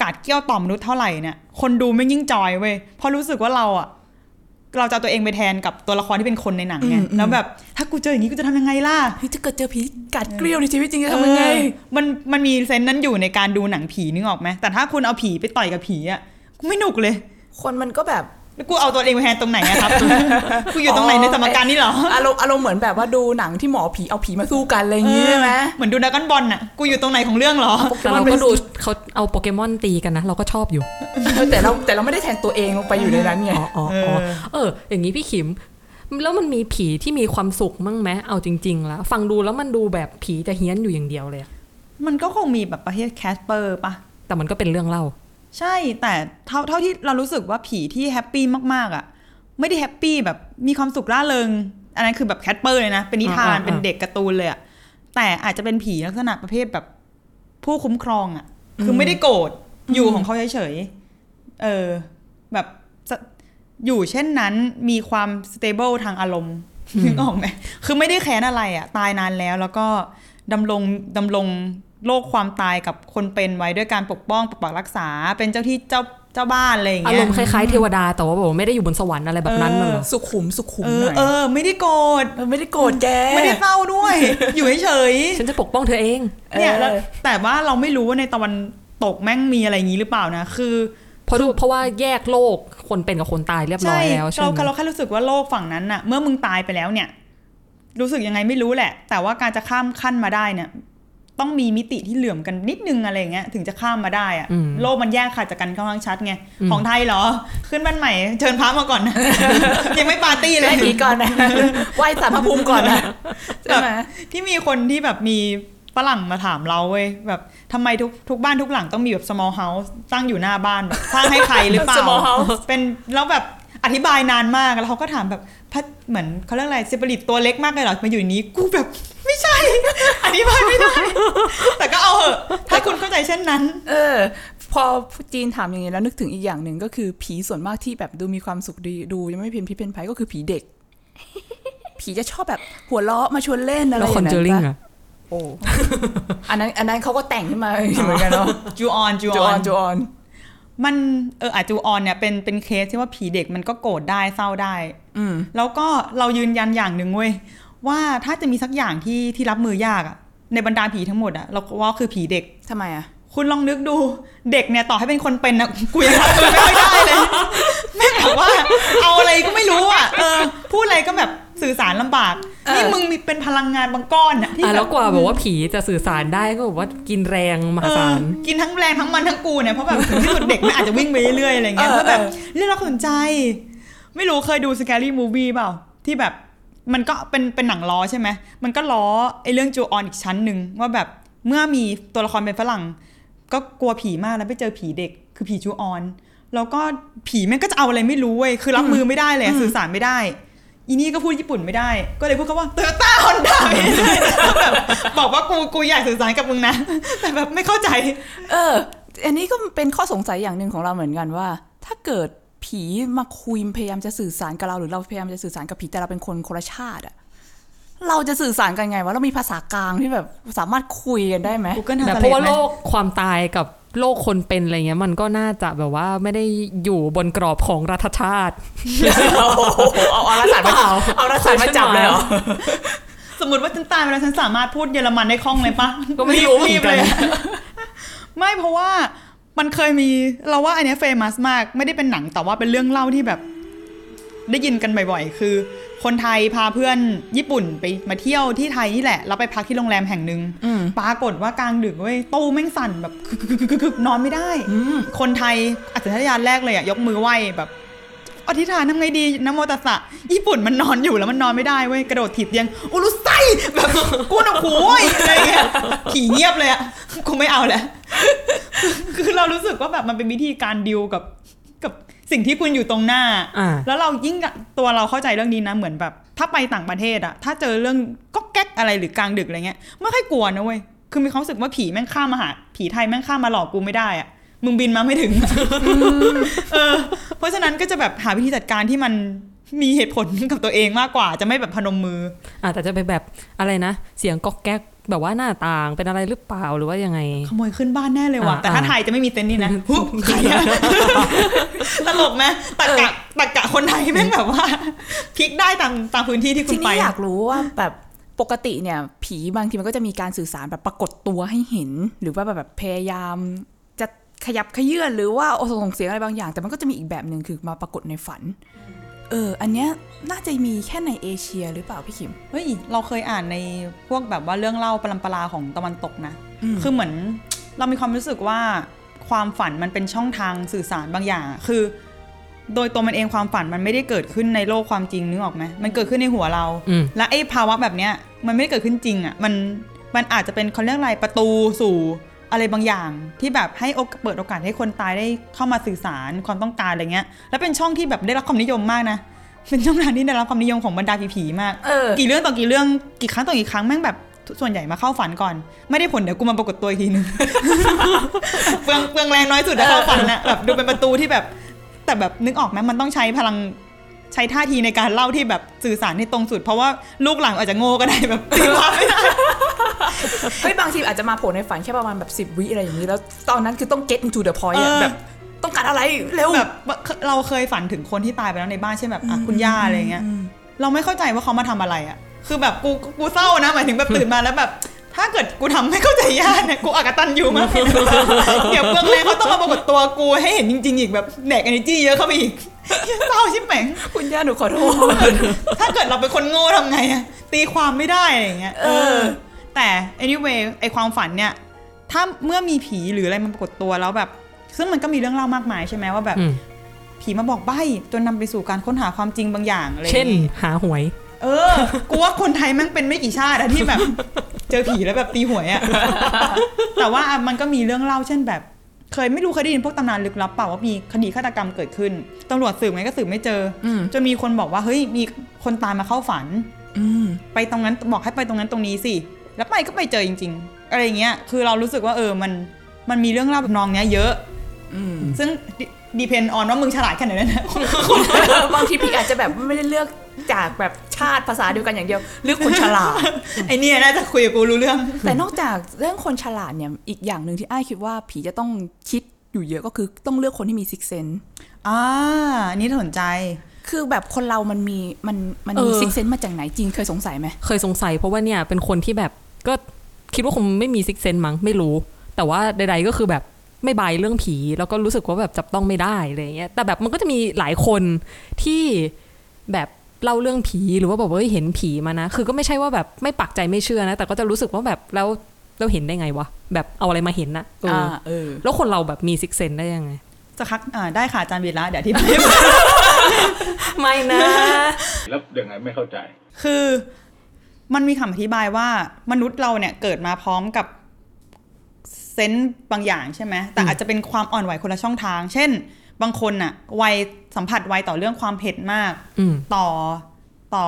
Speaker 6: กาดเกี้ยวต่อมนุษย์เท่าไหร่เนี่ยคนดูไม่งยิ่งจอยเว้ยเพราะรู้สึกว่าเราอะเราจะเอาตัวเองไปแทนกับตัวละครที่เป็นคนในหนังไง
Speaker 4: อืมอืม
Speaker 6: แล้วแบบถ้ากูเจออย่างนี้กูจะทำยังไงล่ะ
Speaker 4: เฮ้ยถ้าเกิดเจอผีกัดเกลียวในชีวิตจริงจะทำยังไง
Speaker 6: เออมันมันมีเซนส์นั้นอยู่ในการดูหนังผีนึกออกไหมแต่ถ้าคุณเอาผีไปต่อยกับผีอะ กูไม่หนุกเลย
Speaker 4: คนมันก็แบบ
Speaker 6: แล้วกูเอาตัวเองไปแทนตรงไหนอะครับ กูอยู่ตรงไหนในสมการนี้เหรอ
Speaker 4: อารมณ์อารมณ์เหมือนแบบว่าดูหนังที่หมอผีเอาผีมาสู้กันอะไรอย่างงี้ใช่ไหม
Speaker 6: เหมือนดูดราก้อนบอลน่ะกูอยู่ตรงไหนของเรื่องเหรอ
Speaker 5: แต่เราก็ดูเขาเอาโปเกมอนตีกันนะ เราก็ชอบอยู่
Speaker 4: แต่เราแต่เราไม่ได้แทนตัวเองลงไปอยู่ในนั้นไง
Speaker 5: อ๋ออ๋ออ๋อเออ อย่างนี้พี่ขิม แล้วมันมีผีที่มีความสุขมั้งไหมเอาจริง ๆ แล้ว ฟังดูแล้วมันดูแบบผีจะเฮี้ยนอยู่อย่างเดียวเลยอะ
Speaker 6: มันก็คงมีแบบประเภท Casper ปะ
Speaker 5: แต่มันก็เป็นเรื่องเล่า
Speaker 6: ใช่แต่เท่าเท่าที่เรารู้สึกว่าผีที่ happy มากๆอะ ไม่ได้ happy แบบมีความสุขร่าเริง อันนั้นคือแบบ Casper เลยนะ เป็นนิทาน
Speaker 5: อ่าอ่า
Speaker 6: เป็นเด็กการ์ตูนเลยอะแต่อาจจะเป็นผีลักษณะประเภทแบบผู้คุ้มครองอะ คือไม่ได้โกรธอยู่ของเขาเฉยๆเออแบบอยู่เช่นนั้นมีความ stable ทางอารมณ์นึกออกไหมคือไม่ได้แค้นอะไรอะ ตายนานแล้วแล้วก็ดำรงดำรง โลกความตายกับคนเป็นไว้ด้วยการปกป้องปกปักรักษา เป็นเจ้าที่เจ้าเจ้าบ้านอะไรอย่าง
Speaker 5: อา
Speaker 6: เงี้
Speaker 5: ร
Speaker 6: ย
Speaker 5: มณ์คล้ายๆเทวดาแต่ว่าแบบว่าไม่ได้อยู่บนสวรรค์อะไรแบบนั้นน่ะเหรอ
Speaker 4: สุขุมสุขุม
Speaker 6: เอ
Speaker 4: ห
Speaker 6: อ
Speaker 4: น่อย
Speaker 6: เออ ไม่ได้โกรธ
Speaker 4: เออไม่ได้โกรธแก
Speaker 6: ไม่ได้เศร้าด้วย อยู่เฉย
Speaker 5: ฉันจะปกป้องเธอเอง
Speaker 6: ๆเนี่ยแล้ว
Speaker 4: เออ
Speaker 6: แต่ว่าเราไม่รู้ว่าในตะวันตกแม่งมีอะไรอย่างนี้หรือเปล่านะ คือ
Speaker 5: เพราะดูเพราะว่าแยกโลกคนเป็นกับคนตายเรียบร้อยแล้วใช่
Speaker 6: เรา
Speaker 5: ไหม
Speaker 6: เราแค่รู้สึกว่าโลกฝั่งนั้นน่ะ เมื่อมึงตายไปแล้วเนี่ย รู้สึกยังไงไม่รู้แหละ แต่ว่าการจะข้ามขั้นมาได้เนี่ย ต้องมีมิติที่เหลื่อมกันนิดนึงอะไรอย่างเงี้ยถึงจะข้ามมาได้อะ
Speaker 5: อืม
Speaker 6: โลกมันแยกขาดจากกันค่อนข้างชัดไงของไทยเหรอ ขึ้นบ้านใหม่เชิญพระมาก่อนนะยังไม่ปาร์ตี้เล
Speaker 4: ไล่
Speaker 6: ย
Speaker 4: ผีก่อนนะไหว้สารพระภูมิก่อนนะใช่ไหม
Speaker 6: ที่มีคนที่แบบมีฝรั่งมาถามเราเว้ยแบบทำไมทุกทุกบ้านทุกหลังต้องมีแบบ small house ตั้งอยู่หน้าบ้านแบบสร้างให้ใครหรือเปล่า
Speaker 4: small house
Speaker 6: เป็นแล้วแบบอธิบายนานมากแล้วเขาก็ถามแบบพัดเหมือนเขาเรียกอะไรสปิริตตัวเล็กมากเลยเหรอมาอยู่ในนี้กูแบบ ไม่ใช่ อธิบายไม่ได้ แต่ก็เอาเหอะ ถ้าคุณเข้าใจเช่นนั้น
Speaker 4: เออ พอจีนถามอย่างนี้แล้วนึกถึงอีกอย่างหนึ่งก็คือผีส่วนมากที่แบบดูมีความสุขดีดูยังไม่เพี้ยนพิเป็นภัยก็คือผีเด็ก ผีจะชอบแบบหัวเราะมาชวนเล่นอะไร
Speaker 5: แล้ว
Speaker 4: อ
Speaker 5: คอน
Speaker 4: ย่าง
Speaker 5: เจอ
Speaker 4: นั้น
Speaker 5: ริง
Speaker 4: ปะ
Speaker 5: อะ
Speaker 4: โอ้อันนั้นอันนั้นเขาก็แต่งขึ้นมาเหมือนกันเนาะ
Speaker 6: จูออนจู
Speaker 4: จู
Speaker 6: อ
Speaker 4: อ
Speaker 6: อ
Speaker 4: อนนจูออน
Speaker 6: มันเอออาจูออนเนี่ยเป็นเป็นเคสที่ว่าผีเด็กมันก็โกรธได้เศร้าได้
Speaker 4: อืม
Speaker 6: แล้วก็เรายืนยันอย่างหนึ่งเว้ย ว่าถ้าจะมีสักอย่างที่ที่รับมือยากอะในบรรดาผีทั้งหมดอะเราว่าคือผีเด็ก
Speaker 4: ทำไมอะ
Speaker 6: คุณลองนึกดูเด็กเนี่ยต่อให้เป็นคนเป็นนะกูยังรับมือไม่ค่อยได้เลยแม่งแบบว่า เอาอะไรก็ไม่รู้อะเออพูดอะไรก็แบบสื่อสารลำบาก
Speaker 4: เออ
Speaker 6: นี่มึงมีเป็นพลังงานบางก้อนอะที่
Speaker 5: อะ
Speaker 6: แบ
Speaker 5: แล้ว
Speaker 6: บ
Speaker 5: กว่าแบบว่าผีจะสื่อสารได้ก็แบบว่ากินแรงม
Speaker 6: เอ
Speaker 5: หาศา
Speaker 6: อ
Speaker 5: ล
Speaker 6: กินทั้งแรงทั้งมันทั้งกูเนี่ยเพราะแบบถึงที่สุดเด็กมันอาจจะวิ่งไปเรื่อยๆอะไรเงี้ย
Speaker 4: เออ
Speaker 6: เพราะแบบ
Speaker 4: เออ
Speaker 6: เรื่องเราสนใจ ไม่รู้เคยดู scary movie เปล่าที่แบบ มันก็เป็นเป็นหนังล้อใช่ไหมมันก็ล้อไอ้เรื่องจูออนอีกชั้นหนึ่งว่าแบบเมื่อมีตัวละครเป็นฝรั่ง ก็กลัวผีมากแล้วไปเจอผีเด็กคือผีจูออน แล้วก็ผีแม่งก็จะเอาอะไรไม่รู้เว้ยคือรับมือไม่ได้เลยอะสื่อสารไม่ได้อีนี่ก็พูดญี่ปุ่นไม่ได้ ก็เลยพูดคำว่าโตโยต้าฮอนด้าแบบบอกว่ากูกูอยากสื่อสารกับมึงนะ แต่แบบไม่เข้าใจ
Speaker 4: เออ อันนี้ก็เป็นข้อสงสัยอย่างหนึ่งของเราเหมือนกันว่า ถ้าเกิด ผีมาคุยพยายามจะสื่อสารกับเราหรือเราพยายามจะสื่อสารกับผีแต่เราเป็นคนคนละชาติอะเราจะสื่อสารกันไงวะเรามีภาษากลางที่แบบสามารถคุยกันได้ไหม
Speaker 5: แบบเพราะว่าโลกความตายกับโลกคนเป็นอะไรเงี้ยมันก็น่าจะแบบว่าไม่ได้อยู่บนกรอบของรัฐชาติ
Speaker 4: เอาเอาเอารัฐศาสตร์มาเอารัฐศาสตร์มาจับเลยเหรอ
Speaker 6: สมมติว่าฉันตายไปแล้วฉันสามารถพูดเยอรมันได้คล่องเลยปะ
Speaker 5: ก็ไม่รู้เหมือนกัน
Speaker 6: รีบๆเลย ไม่เพราะว่า มันเคยมีเราว่าอันเนี้เฟมัสมาก ไม่ได้เป็นหนังแต่ว่าเป็นเรื่องเล่าที่แบบได้ยินกันบ่อยๆ คือ คนไทยพาเพื่อนญี่ปุ่นไปมาเที่ยวที่ไทยนี่แหละแล้วไปพักที่โรงแรมแห่งหนึ่ง
Speaker 4: อืม
Speaker 6: ปรากฏว่ากลางดึกเว้ยตู้แม่งสั่นแบบคึกๆๆๆนอนไม่ได้ คนไทยอัจฉริยะแรกเลยอะยกมือไหว้แบบ อธิษฐานทำไงดีนะโมตัสสะญี่ปุ่นมันนอนอยู่แล้วมันนอนไม่ได้เว้ยกระโดดถีบเตียงอุลุไซแบบกูหนวกหูเว้ยอะไรเงี้ยขี่เงียบเลยอะกูไม่เอาแล้วคือเรารู้สึกว่าแบบมันเป็นวิธีการดิวกับกับสิ่งที่คุณอยู่ตรงหน้า
Speaker 5: อ่า
Speaker 6: แล้วเรายิ่งตัวเราเข้าใจเรื่องนี้นะเหมือนแบบ ถ้าไปต่างประเทศอะถ้าเจอเรื่องก็แก๊กอะไรหรือกลางดึกอะไรเงี้ยไม่ค่อยกลัวนะเว้ยคือมีความรู้สึกว่าผีแม่งข้ามมาหาผีไทยแม่งข้ามมาหลอกกูไม่ได้อะ มึงบินมาไม่ถึง เออ เพราะฉะนั้นก็จะแบบหาวิธีจัดการที่มันมีเหตุผลกับตัวเองมากกว่า จะไม่แบบพนมมือ
Speaker 5: อะแต่จะไปแบบอะไรนะ เสียงก๊อกแก๊กแบบว่าหน้าต่างเป็นอะไรหรือเปล่าหรือว่ายังไง
Speaker 6: ขโมยขึ้นบ้านแน่เลยว่ะ
Speaker 5: อ่า
Speaker 6: แต่ถ้า
Speaker 5: อ่า
Speaker 6: ไทยจะไม่มีเต็นท์นี่นะฮุบใครอะตลกไหมตะกะตะกะคนไทยแม่งแบบว่าพลิกได้ตามตามพื้นที่ที่คุ
Speaker 4: ที
Speaker 6: ณไป
Speaker 4: นี้อยากรู้ว่าแบบปกติเนี่ย ผีบางทีมันก็จะมีการสื่อสารแบบปรากฏตัวให้เห็น หรือว่าแบบพยายามจะ ขยับขยื่นหรือว่าโอส่งเสียงอะไรบางอย่าง แต่มันก็จะมีอีกแบบหนึ่งคือมาปรากฏในฝัน เออ อันเนี้ยน่าจะมีแค่ในเอเชียหรือเปล่าพี่คิม
Speaker 6: เฮ้ย เราเคยอ่านในพวกแบบว่าเรื่องเล่าปรัมปราของตะวันตกนะ
Speaker 4: อืม
Speaker 6: คือเหมือนเรามีความรู้สึกว่าความฝันมันเป็นช่องทางสื่อสารบางอย่างอะคือ โดยตัวมันเองความฝันมันไม่ได้เกิดขึ้นในโลกความจริงนึกออกไหมมันเกิดขึ้นในหัวเรา
Speaker 5: อืม
Speaker 6: และไอ้ภาวะแบบเนี้ยมันไม่ได้เกิดขึ้นจริงอะ มันมันอาจจะเป็นเขาเรียกอะไรประตูสู่ อะไรบางอย่างที่แบบให้โอกเปิดโอกาสให้คนตายได้เข้ามาสื่อสารความต้องการอะไรเงี้ย แล้วเป็นช่องที่แบบได้รับความนิยมมากนะ เป็นช่องทางที่ได้รับความนิยมของบรรดาผีๆมาก
Speaker 4: เออ
Speaker 6: กี่เรื่องต่อกี่เรื่องกี่ครั้งต่อกี่ครั้งแม่งแบบส่วนใหญ่มาเข้าฝันก่อน ไม่ได้ผลเดี๋ยวกูมาปรากฏตัวอีกทีนึงเปลืองเปลืองแรงน้อยสุดนะเข้าฝันนะแบบดูเป็นประตูที่แบบ แต่แบบนึกออกไหมมันต้องใช้พลังใช้ท่าทีในการเล่าที่แบบสื่อสารให้ตรงสุด เพราะว่าลูกหลังอาจจะโง่ก็ได้แบบตีความไม่ได้
Speaker 4: เฮ้ยบางทีอาจจะมาโผล่ในฝันแค่ประมาณแบบสิบวิอะไรอย่างนี้แล้ว ตอนนั้นคือต้อง get into the point อะ
Speaker 6: เออ
Speaker 4: แบบต้องการอะไรเร็ว
Speaker 6: แบบเราเคยฝันถึงคนที่ตายไปแล้วในบ้านเช่นแบบอะคุณย่าอะไรเงี้ยเราไม่เข้าใจว่าเขามาทำอะไรอะคือแบบกูกูเศร้านะหมายถึงแบบตื่นมาแล้วแบบ ถ้าเกิดกูทำให้เข้าใจย่าเนี่ยกูอากตันอยู่มากเลยนะเดี๋ยวเบื้องแรงเขาต้องมาปรากฏตัวกูให้เห็นจริง ๆ อีกแบบแดก energy เยอะเข้าไปอีกเศร้าชิบแหม่ง
Speaker 4: คุณย่าหนูขอโทษ
Speaker 6: ถ้าเกิดเราเป็นคนโง่ทำไงอะตีความไม่ได้อะไรอย่างเงี้ย
Speaker 4: เออ
Speaker 6: แต่ anyway ไอความฝันเนี่ยถ้าเมื่อมีผีหรืออะไรมาปรากฏตัวแล้วแบบ ซึ่งมันก็มีเรื่องเล่ามากมายใช่ไหมว่าแบบ
Speaker 5: อืม
Speaker 6: ผีมาบอกใบ้จนนำไปสู่การค้นหาความจริงบางอย่างอะไรอย่าง
Speaker 5: เช่น
Speaker 6: งี้
Speaker 5: หาหวย
Speaker 6: เออกูว่าคนไทยแม่งเป็นไม่กี่ชาติอะที่แบบ เจอผีแล้วแบบตีหวยอะแต่ว่ามันก็มีเรื่องเล่าเช่นแบบ เคยไม่รู้เคยได้ยินพวกตำนานลึกลับเปล่าว่ามีคดีฆาตกรรมเกิดขึ้นตำรวจสืบไงก็สืบไม่เจออ
Speaker 4: ม
Speaker 6: จนมีคนบอกว่าเฮ้ยมีคนตายมาเข้าฝัน
Speaker 4: อืม
Speaker 6: ไปตรงนั้นบอกให้ไปตรงนั้นตรงนี้สิ แล้วไปก็ไปเจอจริง ๆ อะไรอย่างเงี้ย คือเรารู้สึกว่าเออมันมันมีเรื่องเล่าแบบนองเนี้ยเยอะ
Speaker 4: อืม
Speaker 6: ซึ่ง depend on ว่ามึงฉลาดแค่ไหนนะ
Speaker 4: บางทีพี่อาจจะแบบไม่ได้เลือกจากแบบชาติภาษาเดียวกันอย่างเดียวเลือกคนฉลาด
Speaker 6: ไอเนี่ยน่าจะคุยกับกูรู้เรื่อง
Speaker 4: แต่นอกจากเรื่องคนฉลาดเนี่ยอีกอย่างหนึ่งที่อ้ายคิดว่าผีจะต้องคิดอยู่เยอะก็คือต้องเลือกคนที่มี sixth sense
Speaker 6: อ่าอันนี้สนใจ
Speaker 4: คือแบบคนเรามันมีมันมัน
Speaker 5: เออ
Speaker 4: มี sixth sense มาจากไหนจริงเคยสงสัยไหม
Speaker 5: เคยสงสัยเพราะว่าเนี่ยเป็นคนที่แบบก็คิดว่าคงไม่มี sixth sense มั้งไม่รู้ แต่ว่าใด ๆก็คือแบบไม่ buy เรื่องผี แล้วก็รู้สึกว่าแบบจับต้องไม่ได้อะไรอย่างเงี้ยแต่แบบมันก็จะมีหลายคนที่แบบเล่าเรื่องผีหรือว่าบอกว่าเฮ้ยเห็นผีมานะ คือก็ไม่ใช่ว่าแบบไม่ปักใจไม่เชื่อนะ แต่ก็จะรู้สึกว่าแบบแล้วเราเห็นได้ไงวะแบบเอาอะไรมาเห็นนะเอออ
Speaker 4: เออ
Speaker 5: แล้วคนเราแบบมี sixth sense ได้ยังไง
Speaker 6: จะคักอ่าได้ค่ะอาจารย์วีระเดี๋ยวอธิบาย
Speaker 5: ไม่นะ
Speaker 7: แล้วยังไงไม่เข้าใจ
Speaker 6: คือมันมีคำอธิบายว่ามนุษย์เราเนี่ยเกิดมาพร้อมกับเซนส์บางอย่างใช่ไหมแต่อาจจะเป็นความอ่อนไหวคนละช่องทาง เช่น บางคนอะไวสัมผัสไวต่อเรื่องความเผ็ดมาก
Speaker 5: อืม
Speaker 6: ต่อต่อ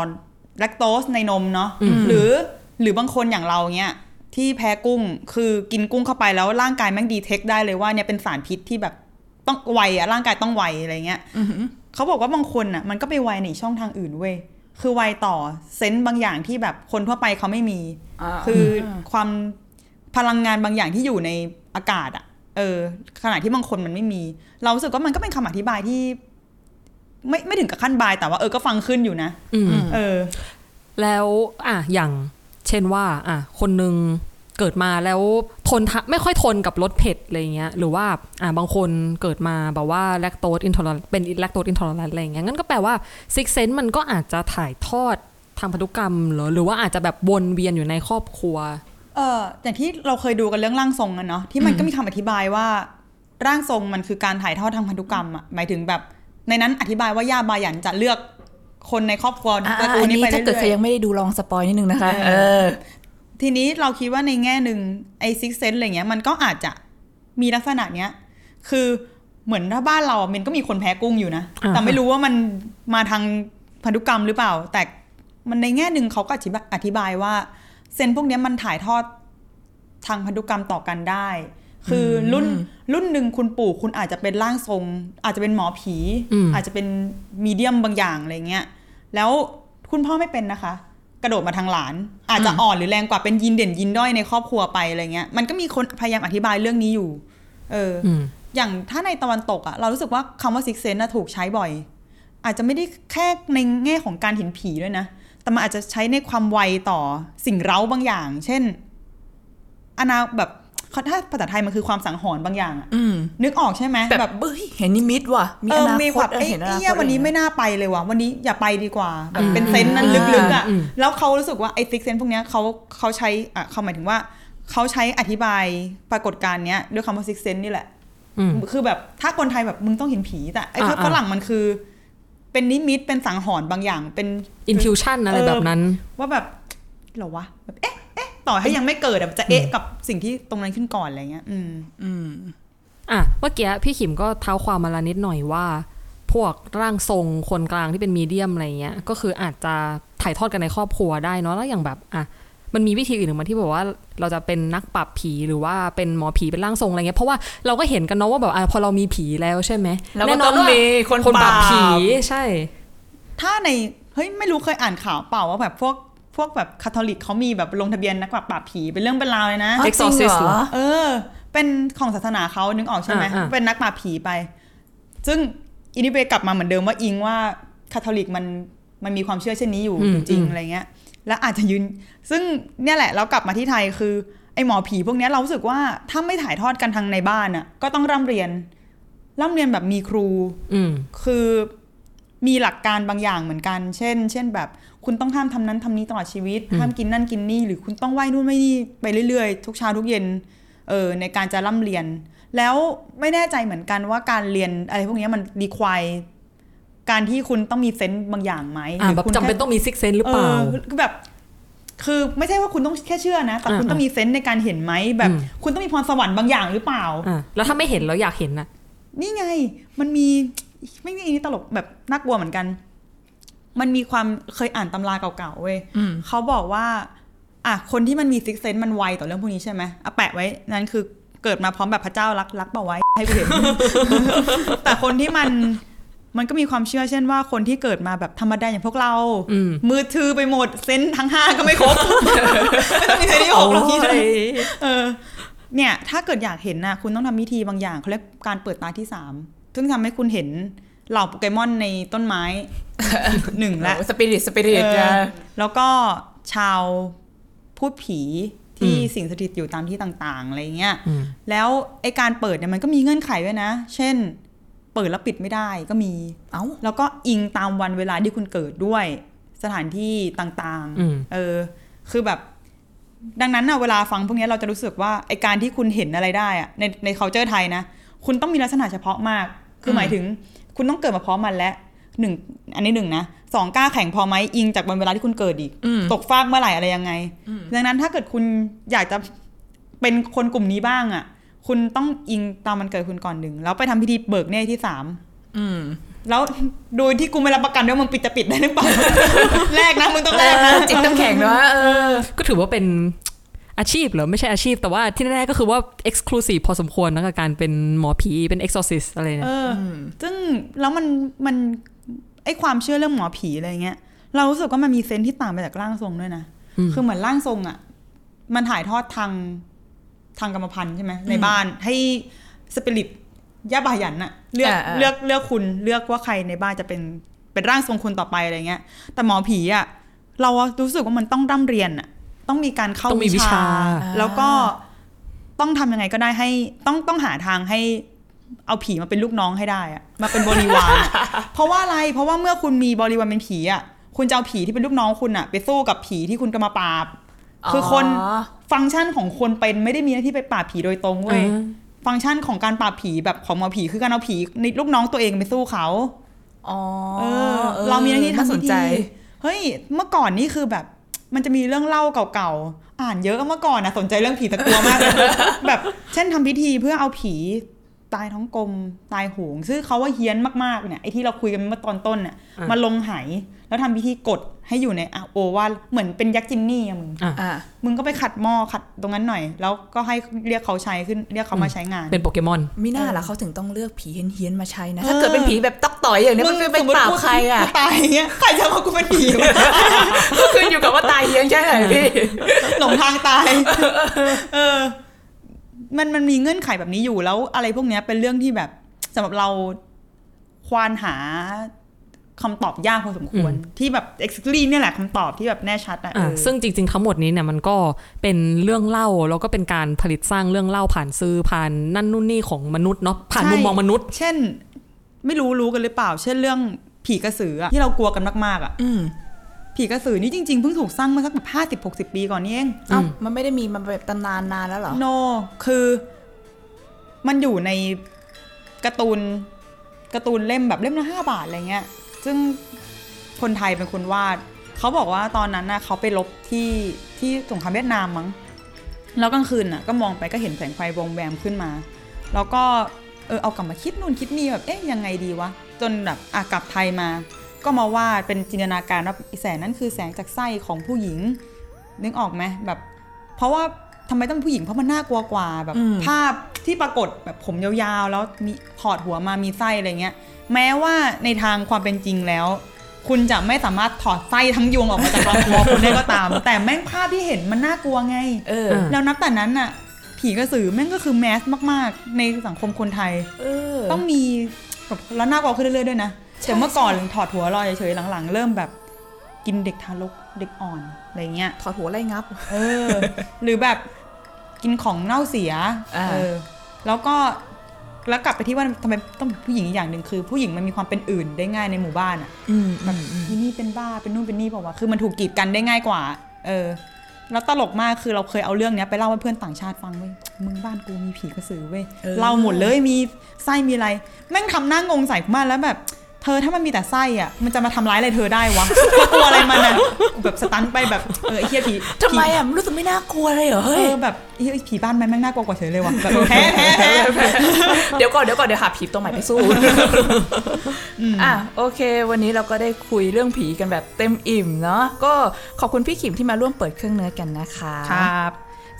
Speaker 6: แลคโตสในนมเนาะ
Speaker 5: อืม
Speaker 6: หรือหรือบางคนอย่างเราเนี้ยที่แพ้กุ้งคือกินกุ้งเข้าไปแล้วร่างกายแม่งดีเทคได้เลยว่าเนี่ยเป็นสารพิษที่แบบ ต้องไวอะร่างกายต้องไวอะไรเงี้ยเขาบอกว่าบางคนน่ะมันก็ไปไวในอีกช่องทางอื่นเว้ยคือไวต่อเซนต์บางอย่างที่แบบคนทั่วไปเขาไม่มี
Speaker 4: อ่า
Speaker 6: คือความพลังงานบางอย่างที่อยู่ในอากาศอะเออ ขณะที่บางคนมันไม่มี เรารู้สึกว่ามันก็เป็นคำอธิบายที่ ไม่ไม่ถึงกับขั้นบายแต่ว่าเออก็ฟังขึ้นอยู่นะ
Speaker 5: อืม
Speaker 6: เออ
Speaker 5: แล้วอะอย่างเช่นว่า อะคนหนึ่ง เกิดมาแล้วทนทะไม่ค่อยทนกับรสเผ็ดอะไรเงี้ยหรือว่าอ่าบางคนเกิดมาแบบว่า lactose intol เป็น lactose intol อะไรเงี้ยงั้นก็แปลว่า sixth sense มันก็อาจจะถ่ายทอดทางพันธุกรรมเหรอหรือว่าอาจจะแบบวนเวียนอยู่ในครอบครัว
Speaker 6: เอออย่างที่เราเคยดูกันเรื่องร่างทรงกันเนาะที่มันก็มีคำอธิบายว่าร่างทรงมันคือการถ่ายทอดทางพันธุกรรมอะหมายถึงแบบ ในนั้นอธิบายว่าย่าบาหยันจะเลือกคนในครอบครัว
Speaker 4: อ่า
Speaker 6: ตระกูล
Speaker 4: อัน
Speaker 6: นี้
Speaker 4: นี้
Speaker 6: ไป
Speaker 4: ถ้าเกิดใคร
Speaker 6: เรื่อย
Speaker 4: ยังไม่ได้ดูลอง spoil นิดนึงนะคะ เออ
Speaker 6: ๆ ทีนี้เราคิดว่าในแง่หนึ่งไอ้ซิกเซนอะไรเงี้ยมันก็อาจจะมีลักษณะเนี้ย คือเหมือนถ้าบ้านเราอะมันก็มีคนแพ้กุ้งอยู่นะ
Speaker 5: อ่า
Speaker 6: แต่ไม่รู้ว่ามันมาทางพันธุกรรมหรือเปล่า แต่มันในแง่หนึ่งเขาก็อธิบายอธิบายว่า เซนพวกเนี้ยมันถ่ายทอดทางพันธุกรรมต่อกันได้ คืออรุ่นรุ่นหนึ่งคุณปู่คุณอาจจะเป็นร่างทรง อาจจะเป็นหมอผี
Speaker 5: อืม
Speaker 6: อาจจะเป็นมีเดียมบางอย่างอะไรเงี้ย แล้วคุณพ่อไม่เป็นนะคะ กระโดดมาทางหลาน อาจจะอ่อนหรือแรงกว่าเป็นยินเด่นยินด้อยในครอบครัวไปอะไรเงี้ย มันก็มีคนพยายามอธิบายเรื่องนี้อยู่ เอออ
Speaker 5: อืม
Speaker 6: อย่างถ้าในตะวันตกอะเรารู้สึกว่าคำว่าซิกเซนน่ะถูกใช้บ่อย อาจจะไม่ได้แค่ในแง่ของการเห็นผีด้วยนะ แต่มันอาจจะใช้ในความไวต่อสิ่งเร้าบางอย่าง เช่นอนาแบบ ถ้าภาษาไทยมันคือความสังหรณ์บางอย่างอะ
Speaker 4: อืม
Speaker 6: นึกออกใช่ไหม
Speaker 4: แบบ
Speaker 6: แบบ
Speaker 4: เฮ้ยเห็นนิมิตว่ะมี
Speaker 6: เอ
Speaker 4: อ
Speaker 6: อ
Speaker 4: นา
Speaker 6: มี
Speaker 4: ค
Speaker 6: แบ
Speaker 4: ต
Speaker 6: บ
Speaker 4: เออ
Speaker 6: เอ้ย
Speaker 4: เห็นอนาค
Speaker 6: เหี้ย
Speaker 4: ต
Speaker 6: วันนี้
Speaker 4: อะไร
Speaker 6: ไม่
Speaker 4: เงี้ย
Speaker 6: น่าไปเลยว่ะวันนี้อย่าไปดีกว่าแบบเป็นเซนส์นั้นลึกๆอะ
Speaker 5: อืม
Speaker 6: แล้วเขารู้สึกว่าไอ้ sixth sense พวกเนี้ยเขาเขาใช้อะเขาหมายถึงว่าเขาใช้อธิบายปรากฏการณ์เนี้ยด้วยคำว่า sixth sense นี่แหละ
Speaker 5: อืม
Speaker 6: คือแบบถ้าคนไทยแบบมึงต้องเห็นผีแต่ไอ้
Speaker 5: อ่า
Speaker 6: ฝรั่งมันคือ เป็นนิมิตเป็นสังหรณ์บางอย่างเป็น
Speaker 5: intuition อะไรแบบนั้น
Speaker 6: ว่าแบบเหรอวะแบบเอ๊ะเอ๊ะ ต่อให้ยังไม่เกิดอะจะเอ๊ะกับสิ่งที่ตรงนั้นขึ้นก่อนอะไรเงี้ย อืม
Speaker 4: อืม
Speaker 5: อะเมื่อกี้พี่ขิมก็เท้าความมาละนิดหน่อยว่า พวกร่างทรงคนกลางที่เป็นมีเดียมอะไรเงี้ย ก็คืออาจจะถ่ายทอดกันในครอบครัวได้เนาะแล้วอย่างแบบ อะมันมีวิธีอื่นหรือมาที่แบบว่าเราจะเป็นนักปราบผีหรือว่าเป็นหมอผีเป็นร่างทรงอะไรเงี้ยเพราะว่าเราก็เห็นกันเนาะว่าแบบอะพอเรามีผีแล้วใช่ไหม
Speaker 4: แล้วก็
Speaker 5: แน่นอน
Speaker 4: ต้อง
Speaker 5: ว่า
Speaker 4: มีคน
Speaker 5: คนปราบ
Speaker 4: ปราบ
Speaker 5: ผีใช่
Speaker 6: ถ้าในเฮ้ยไม่รู้เคยอ่านข่าวเปล่าว่าแบบพวก พวกแบบคาทอลิกเขามีแบบลงทะเบียนนักปราบผีเป็นเรื่องเป็นราวเลยนะ
Speaker 4: อ๋อจริง
Speaker 5: Exorcist
Speaker 4: เหรอ
Speaker 6: เออ เป็นของศาสนาเขานึกออกใช่ไหม
Speaker 5: อ่าอ่า
Speaker 6: เป็นนักปราบผีไป ซึ่งอินิเบกลับมาเหมือนเดิมว่าอิงว่าคาทอลิกมันมันมีความเชื่อเช่นนี้อยู่จริงๆอะไรเงี้ย แล้วอาจจะยืน ซึ่งเนี่ยแหละเรากลับมาที่ไทยคือไอ้หมอผีพวกเนี้ยเรารู้สึกว่าถ้าไม่ถ่ายทอดกันทางในบ้านอะ ก็ต้องร่ำเรียนร่ำเรียนแบบมีครู
Speaker 5: อืม
Speaker 6: คือมีหลักการบางอย่างเหมือนกัน เช่น เช่นแบบ คุณต้องห้ามทำนั้นทำนี้ตลอดชีวิต ห้ามกินนั่นกินนี่ หรือคุณต้องไหว้นู่นไม่นี่ไปเรื่อยๆ ทุกเช้าทุกเย็นเออในการจะร่ำเรียน แล้วไม่แน่ใจเหมือนกันว่าการเรียนอะไรพวกนี้มันดีควายการที่คุณต้องมี sense บางอย่างไหม
Speaker 5: อ่า
Speaker 6: หรือ
Speaker 5: แบบ
Speaker 6: คุณ
Speaker 5: จำเป็น
Speaker 6: แค่
Speaker 5: ต้องมี sixth sense หรือเปล่า
Speaker 6: ออคือแบบคือไม่ใช่ว่าคุณต้องแค่เชื่อนะ แต่คุณ
Speaker 5: อ่า
Speaker 6: ต้องมี sense ในการเห็นไหมแบบ
Speaker 5: อืม
Speaker 6: คุณต้องมีพรสวรรค์บางอย่างหรือเปล่า
Speaker 5: อะแล้วถ้าไม่เห็นแล้วอยากเห็นน่ะ
Speaker 6: นี่ไงมันมีไม่มีอันนี้ตลกแบบน่ากลัวเหมือนกัน มันมีความเคยอ่านตำราเก่าๆเว้ย
Speaker 4: อืม
Speaker 6: เขาบอกว่า อะคนที่มันมีซิกเซนมันไวต่อเรื่องพวกนี้ใช่ไหมอะแปะไว้นั่นคือเกิดมาพร้อมแบบพระเจ้ารักรักเปล่าไว้ให้กูเห็น แต่คนที่มันมันก็มีความเชื่อเช่นว่าคนที่เกิดมาแบบธรรมดาอย่างพวกเรา
Speaker 5: อืม
Speaker 6: มือถือไปหมด เซนส์ทั้งห้าก็ไม่ครบไม่ต้องมีเซนส์ที่หกหรอกที่เออ เนี่ย ถ้าเกิดอยากเห็นนะคุณต้องทำพิธีบางอย่างเขาเรียกการเปิดตาที่สามซึ่งทำให้คุณเห็น เหล่าโปเกมอนในต้นไม้หนึ่งและ
Speaker 4: สปิริตสปิริต
Speaker 6: เออ
Speaker 4: นะ
Speaker 6: แล้วก็ชาวพูดผีที่
Speaker 5: อืม
Speaker 6: สิงสถิตอยู่ตามที่ต่างๆอะไรเงี้ย
Speaker 5: อืม
Speaker 6: แล้วไอการเปิดเนี่ยมันก็มีเงื่อนไขด้วยนะ เช่น เปิดแล้วปิดไม่ได้ก็มี
Speaker 4: เอ้า
Speaker 6: แล้วก็อิงตามวันเวลาที่คุณเกิดด้วย สถานที่ต่าง
Speaker 5: อืม
Speaker 6: ๆเออ คือแบบ ดังนั้นนะเวลาฟังพวกนี้เราจะรู้สึกว่าไอการที่คุณเห็นอะไรได้อะในใน culture ไทยนะ คุณต้องมีลักษณะเฉพาะมาก คือหมายถึง คุณต้องเกิดมาพร้อมมันและหนึ่งอันนี้หนึ่งนะสองกล้าแข่งพอไหมอิงจากวันเวลาที่คุณเกิดอีก
Speaker 4: อืม
Speaker 6: ตกฟากเมื่อไหร่อะไรยังไง ดังนั้นถ้าเกิดคุณอยากจะเป็นคนกลุ่มนี้บ้างอะ่ะ คุณต้องอิงตามมันเกิดคุณก่อนหนึ่งแล้วไปทำพิธีเบิกเนตรที่สาม
Speaker 4: อืม
Speaker 6: แล้วโดยที่กูไม่รับประกันด้วยมึงปิดจะปิดได้หรือเปล่าแรกนะมึงต้องแรกนะ
Speaker 4: จิตน้ำแข็งเนาะเออ
Speaker 5: ก็ถือว่าเป็น อาชีพเหรอ ไม่ใช่อาชีพแต่ว่าที่แน่ๆก็คือว่า exclusive พอสมควรนะกับการเป็นหมอผีเป็น exorcist อะไรเนี่ย
Speaker 6: เอออซึ่งแล้วมันมันไอความเชื่อเรื่องหมอผีอะไรเงี้ย เรารู้สึกว่ามันมีเซนส์ที่ต่างไปจากร่างทรงด้วยนะ
Speaker 5: อืม
Speaker 6: คือเหมือนร่างทรงอะ มันถ่ายทอดทางทางกรรมพันธุ์ใช่ไหมในบ้านให้สปิริตย่าบายันอะเลือก
Speaker 4: อ่าอ่า
Speaker 6: เลือกเลือกคุณเลือกว่าใครในบ้านจะเป็นเป็นร่างทรงคนต่อไปอะไรเงี้ย แต่หมอผีอะเรารู้สึกว่ามันต้องร่ำเรียนอะ ต้องต้องมีการเข้า
Speaker 5: ต้องมีวิชา
Speaker 6: แล้วก็ต้องทำยังไงก็ได้ให้ต้องต้องหาทางให้เอาผีมาเป็นลูกน้องให้ได้อะมาเป็นบริวารอะเพราะว่าอะไร เพราะว่าเมื่อคุณมีบริวารเป็นผีอะคุณจะเอาผีที่เป็นลูกน้องคุณอะไปสู้กับผีที่คุณจะมาปราบ คือคน
Speaker 4: อ๋อ
Speaker 6: ฟังก์ชันของคนเป็นไม่ได้มีหน้าที่ไปปราบผีโดยตรงเว้ย
Speaker 5: อ่า
Speaker 6: ฟังก์ชันของการปราบผีแบบของหมอผีคือการเอาผีในลูกน้องตัวเองไปสู้เขา
Speaker 4: อ๋อ
Speaker 6: เออ เรามีหน้าที่
Speaker 4: น่า
Speaker 6: ทำ
Speaker 4: ส
Speaker 6: พิ
Speaker 4: น
Speaker 6: ธี
Speaker 4: ใจ
Speaker 6: เฮ้ย เมื่อก่อนนี่คือแบบ มันจะมีเรื่องเล่าเก่าๆ อ่านเยอะเมื่อก่อนนะสนใจเรื่องผีตะกัวมากเลยแบบ เช่นทำพิธีเพื่อเอาผีตายท้องกลมตายโหงซึ่งเขาว่าเฮี้ยนมากๆเนี่ยไอ้ที่เราคุยกันเมื่อตอนต้นเนี่ย
Speaker 5: อะ
Speaker 6: มาลงไหแล้วทำพิธีกดให้อยู่ในอะโอว่าเหมือนเป็นยักษ์จินนี่อะมึง
Speaker 5: อะ
Speaker 4: อะ
Speaker 6: มึงก็ไปขัดหม้อขัดตรงนั้นหน่อย แล้วก็ให้เรียกเขาใช้ขึ้นเรียกเขามาใช้งาน
Speaker 5: เป็นโปเกมอน
Speaker 4: มิน่าล่ะเขาถึงต้องเลือกผีเฮี้ยนๆมาใช้นะ
Speaker 6: เออ
Speaker 4: ถ้าเกิดเป็นผีแบบตอกต่อยอย่างเนี้ยมันเป็นปราบใครอะ
Speaker 6: ตายอย่างเงี้ยใครจะมากูเป็นผีวะ
Speaker 4: ก็ขึ้น อยู่กับว่าตายเฮี้ยนแค่ไหนพี่
Speaker 6: หลงทางตายเออ มันมันมีเงื่อนไขแบบนี้อยู่แล้ว อะไรพวกเนี้ยเป็นเรื่องที่แบบสำหรับเราควานหาคำตอบยากพอสมควร ที่แบบ exactly เนี่ยแหละคำตอบที่แบบแน่ชัดอะ
Speaker 5: อะ
Speaker 6: เออ
Speaker 5: ซึ่งจริง ๆ ทั้งหมดนี้เนี่ยมันก็เป็นเรื่องเล่าแล้วก็เป็นการผลิตสร้างเรื่องเล่าผ่านสื่อผ่านนั่นนู่นนี่ของมนุษย์เนาะผ่าน
Speaker 6: ใช่
Speaker 5: มุมมองมนุษย์
Speaker 6: เช่น ไม่รู้รู้กันหรือเปล่า เช่นเรื่องผีกระสืออะที่เรากลัวกันมากๆอะ
Speaker 4: อืม
Speaker 6: ผีกระสือนี่จริงๆ เพิ่งถูกสร้างเมื่อสักแบบห้าสิบหกสิบปีก่อนนี่เอง
Speaker 4: เอ้า
Speaker 5: อืม
Speaker 4: มันไม่ได้มีมันแบบตำนานนานแล้วเหรอ
Speaker 6: โน คือมันอยู่ในการ์ตูนการ์ตูนเล่มแบบเล่มละห้าบาทอะไรเงี้ย ซึ่งคนไทยเป็นคนวาด เขาบอกว่าตอนนั้นน่ะเขาไปลบที่ที่สงครามเวียดนามมั้ง แล้วกลางคืนน่ะก็มองไปก็เห็นแสงไฟวงแวมขึ้นมา แล้วก็เออเอากลับมาคิดนู่นคิดนี่แบบเอ๊ะยังไงดีวะ จนแบบอะกลับไทยมา ก็มาวาดเป็นจินตนาการว่าแสงนั้นคือแสงจากไส้ของผู้หญิง นึกออกไหมแบบ เพราะว่าทำไมต้องเป็นผู้หญิงเพราะมันน่ากลัวกว่าแบบ
Speaker 4: อืม
Speaker 6: ภาพที่ปรากฏแบบผมยาวๆ แล้วมีถอดหัวมามีไส้อะไรเงี้ย แม้ว่าในทางความเป็นจริงแล้ว คุณจะไม่สามารถถอดไส้ทั้งยวงออกมาจากลำตัวคุณได้ก็ตาม แต่แม่งภาพที่เห็นมันน่ากลัวไง
Speaker 4: เออ
Speaker 5: อะ
Speaker 6: แล้วนับแต่นั้นน่ะ ผีกระสือแม่งก็คือแมสมากๆ ในสังคมคนไทย
Speaker 4: เออ
Speaker 6: ต้องมีแบบแล้วน่ากลัวขึ้นเรื่อยๆด้วยนะ
Speaker 4: ใช่
Speaker 6: แต่เมื่อก่อนถอดหัวลอยเฉยๆหลังๆ เริ่มแบบกินเด็กทารกเด็กอ่อนอะไรเงี้ย
Speaker 4: ถอดหัวไล่งับ
Speaker 6: เออ หรือแบบกินของเน่าเสีย
Speaker 4: อ่า
Speaker 6: เออ แล้วก็แล้วกลับไปที่ว่าทำไมต้องเป็นผู้หญิงอีกอย่างหนึ่งคือ ผู้หญิงมันมีความเป็นอื่นได้ง่ายในหมู่บ้านอะ
Speaker 4: อืม
Speaker 6: แบบที่นี่เป็นบ้าเป็นนู่นเป็นนี่เปล่าวะคือมันถูกกีดกันได้ง่ายกว่า เออ แล้วตลกมากคือเราเคยเอาเรื่องเนี้ยไปเล่าให้เพื่อนต่างชาติฟังเว้ยมึงบ้านกูมีผีกระสือเว้ย
Speaker 4: ออ
Speaker 6: เล่าหมดเลยมีไส้มีอะไร แม่งทำหน้างงใส่กูมากแล้วแบบ เธอถ้ามันมีแต่ไส้อะ มันจะมาทำร้ายอะไรเธอได้วะเธอกลัวอะไรมันอะกูแบบสตันไปแบบเออไอ้เฮียผี
Speaker 4: ทำไมอะมันรู้สึกไม่น่ากลัวเลยเหรอ
Speaker 6: เอ
Speaker 4: เฮ้ย
Speaker 6: อแบบเฮ้ยผีบ้านมันแม่งน่ากลัวกว่าเฉยเลยว่ะแบบแพ้แพ้แพ้
Speaker 4: เดี๋ยวก่อนเดี๋ยวก่อนเดี๋ยวหาผีตัวใหม่ไปสู้อะโอเค วันนี้เราก็ได้คุยเรื่องผีกันแบบเต็มอิ่มเนาะก็ขอบคุณพี่ขิมที่มาร่วมเปิดเครื่องเนื้อกันนะคะ
Speaker 6: ครับ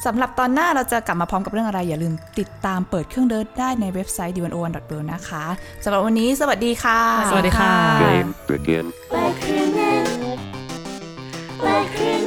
Speaker 4: สำหรับตอนหน้าเราจะกลับมาพร้อมกับเรื่องอะไร อย่าลืมติดตามเปิดเครื่องเดินได้ในเว็บไซต์ d 1 o 1 w นะคะสำหรับวันนี้สวัสดีค่ะ
Speaker 5: สวัสดีค่ะ
Speaker 2: Game begin. Like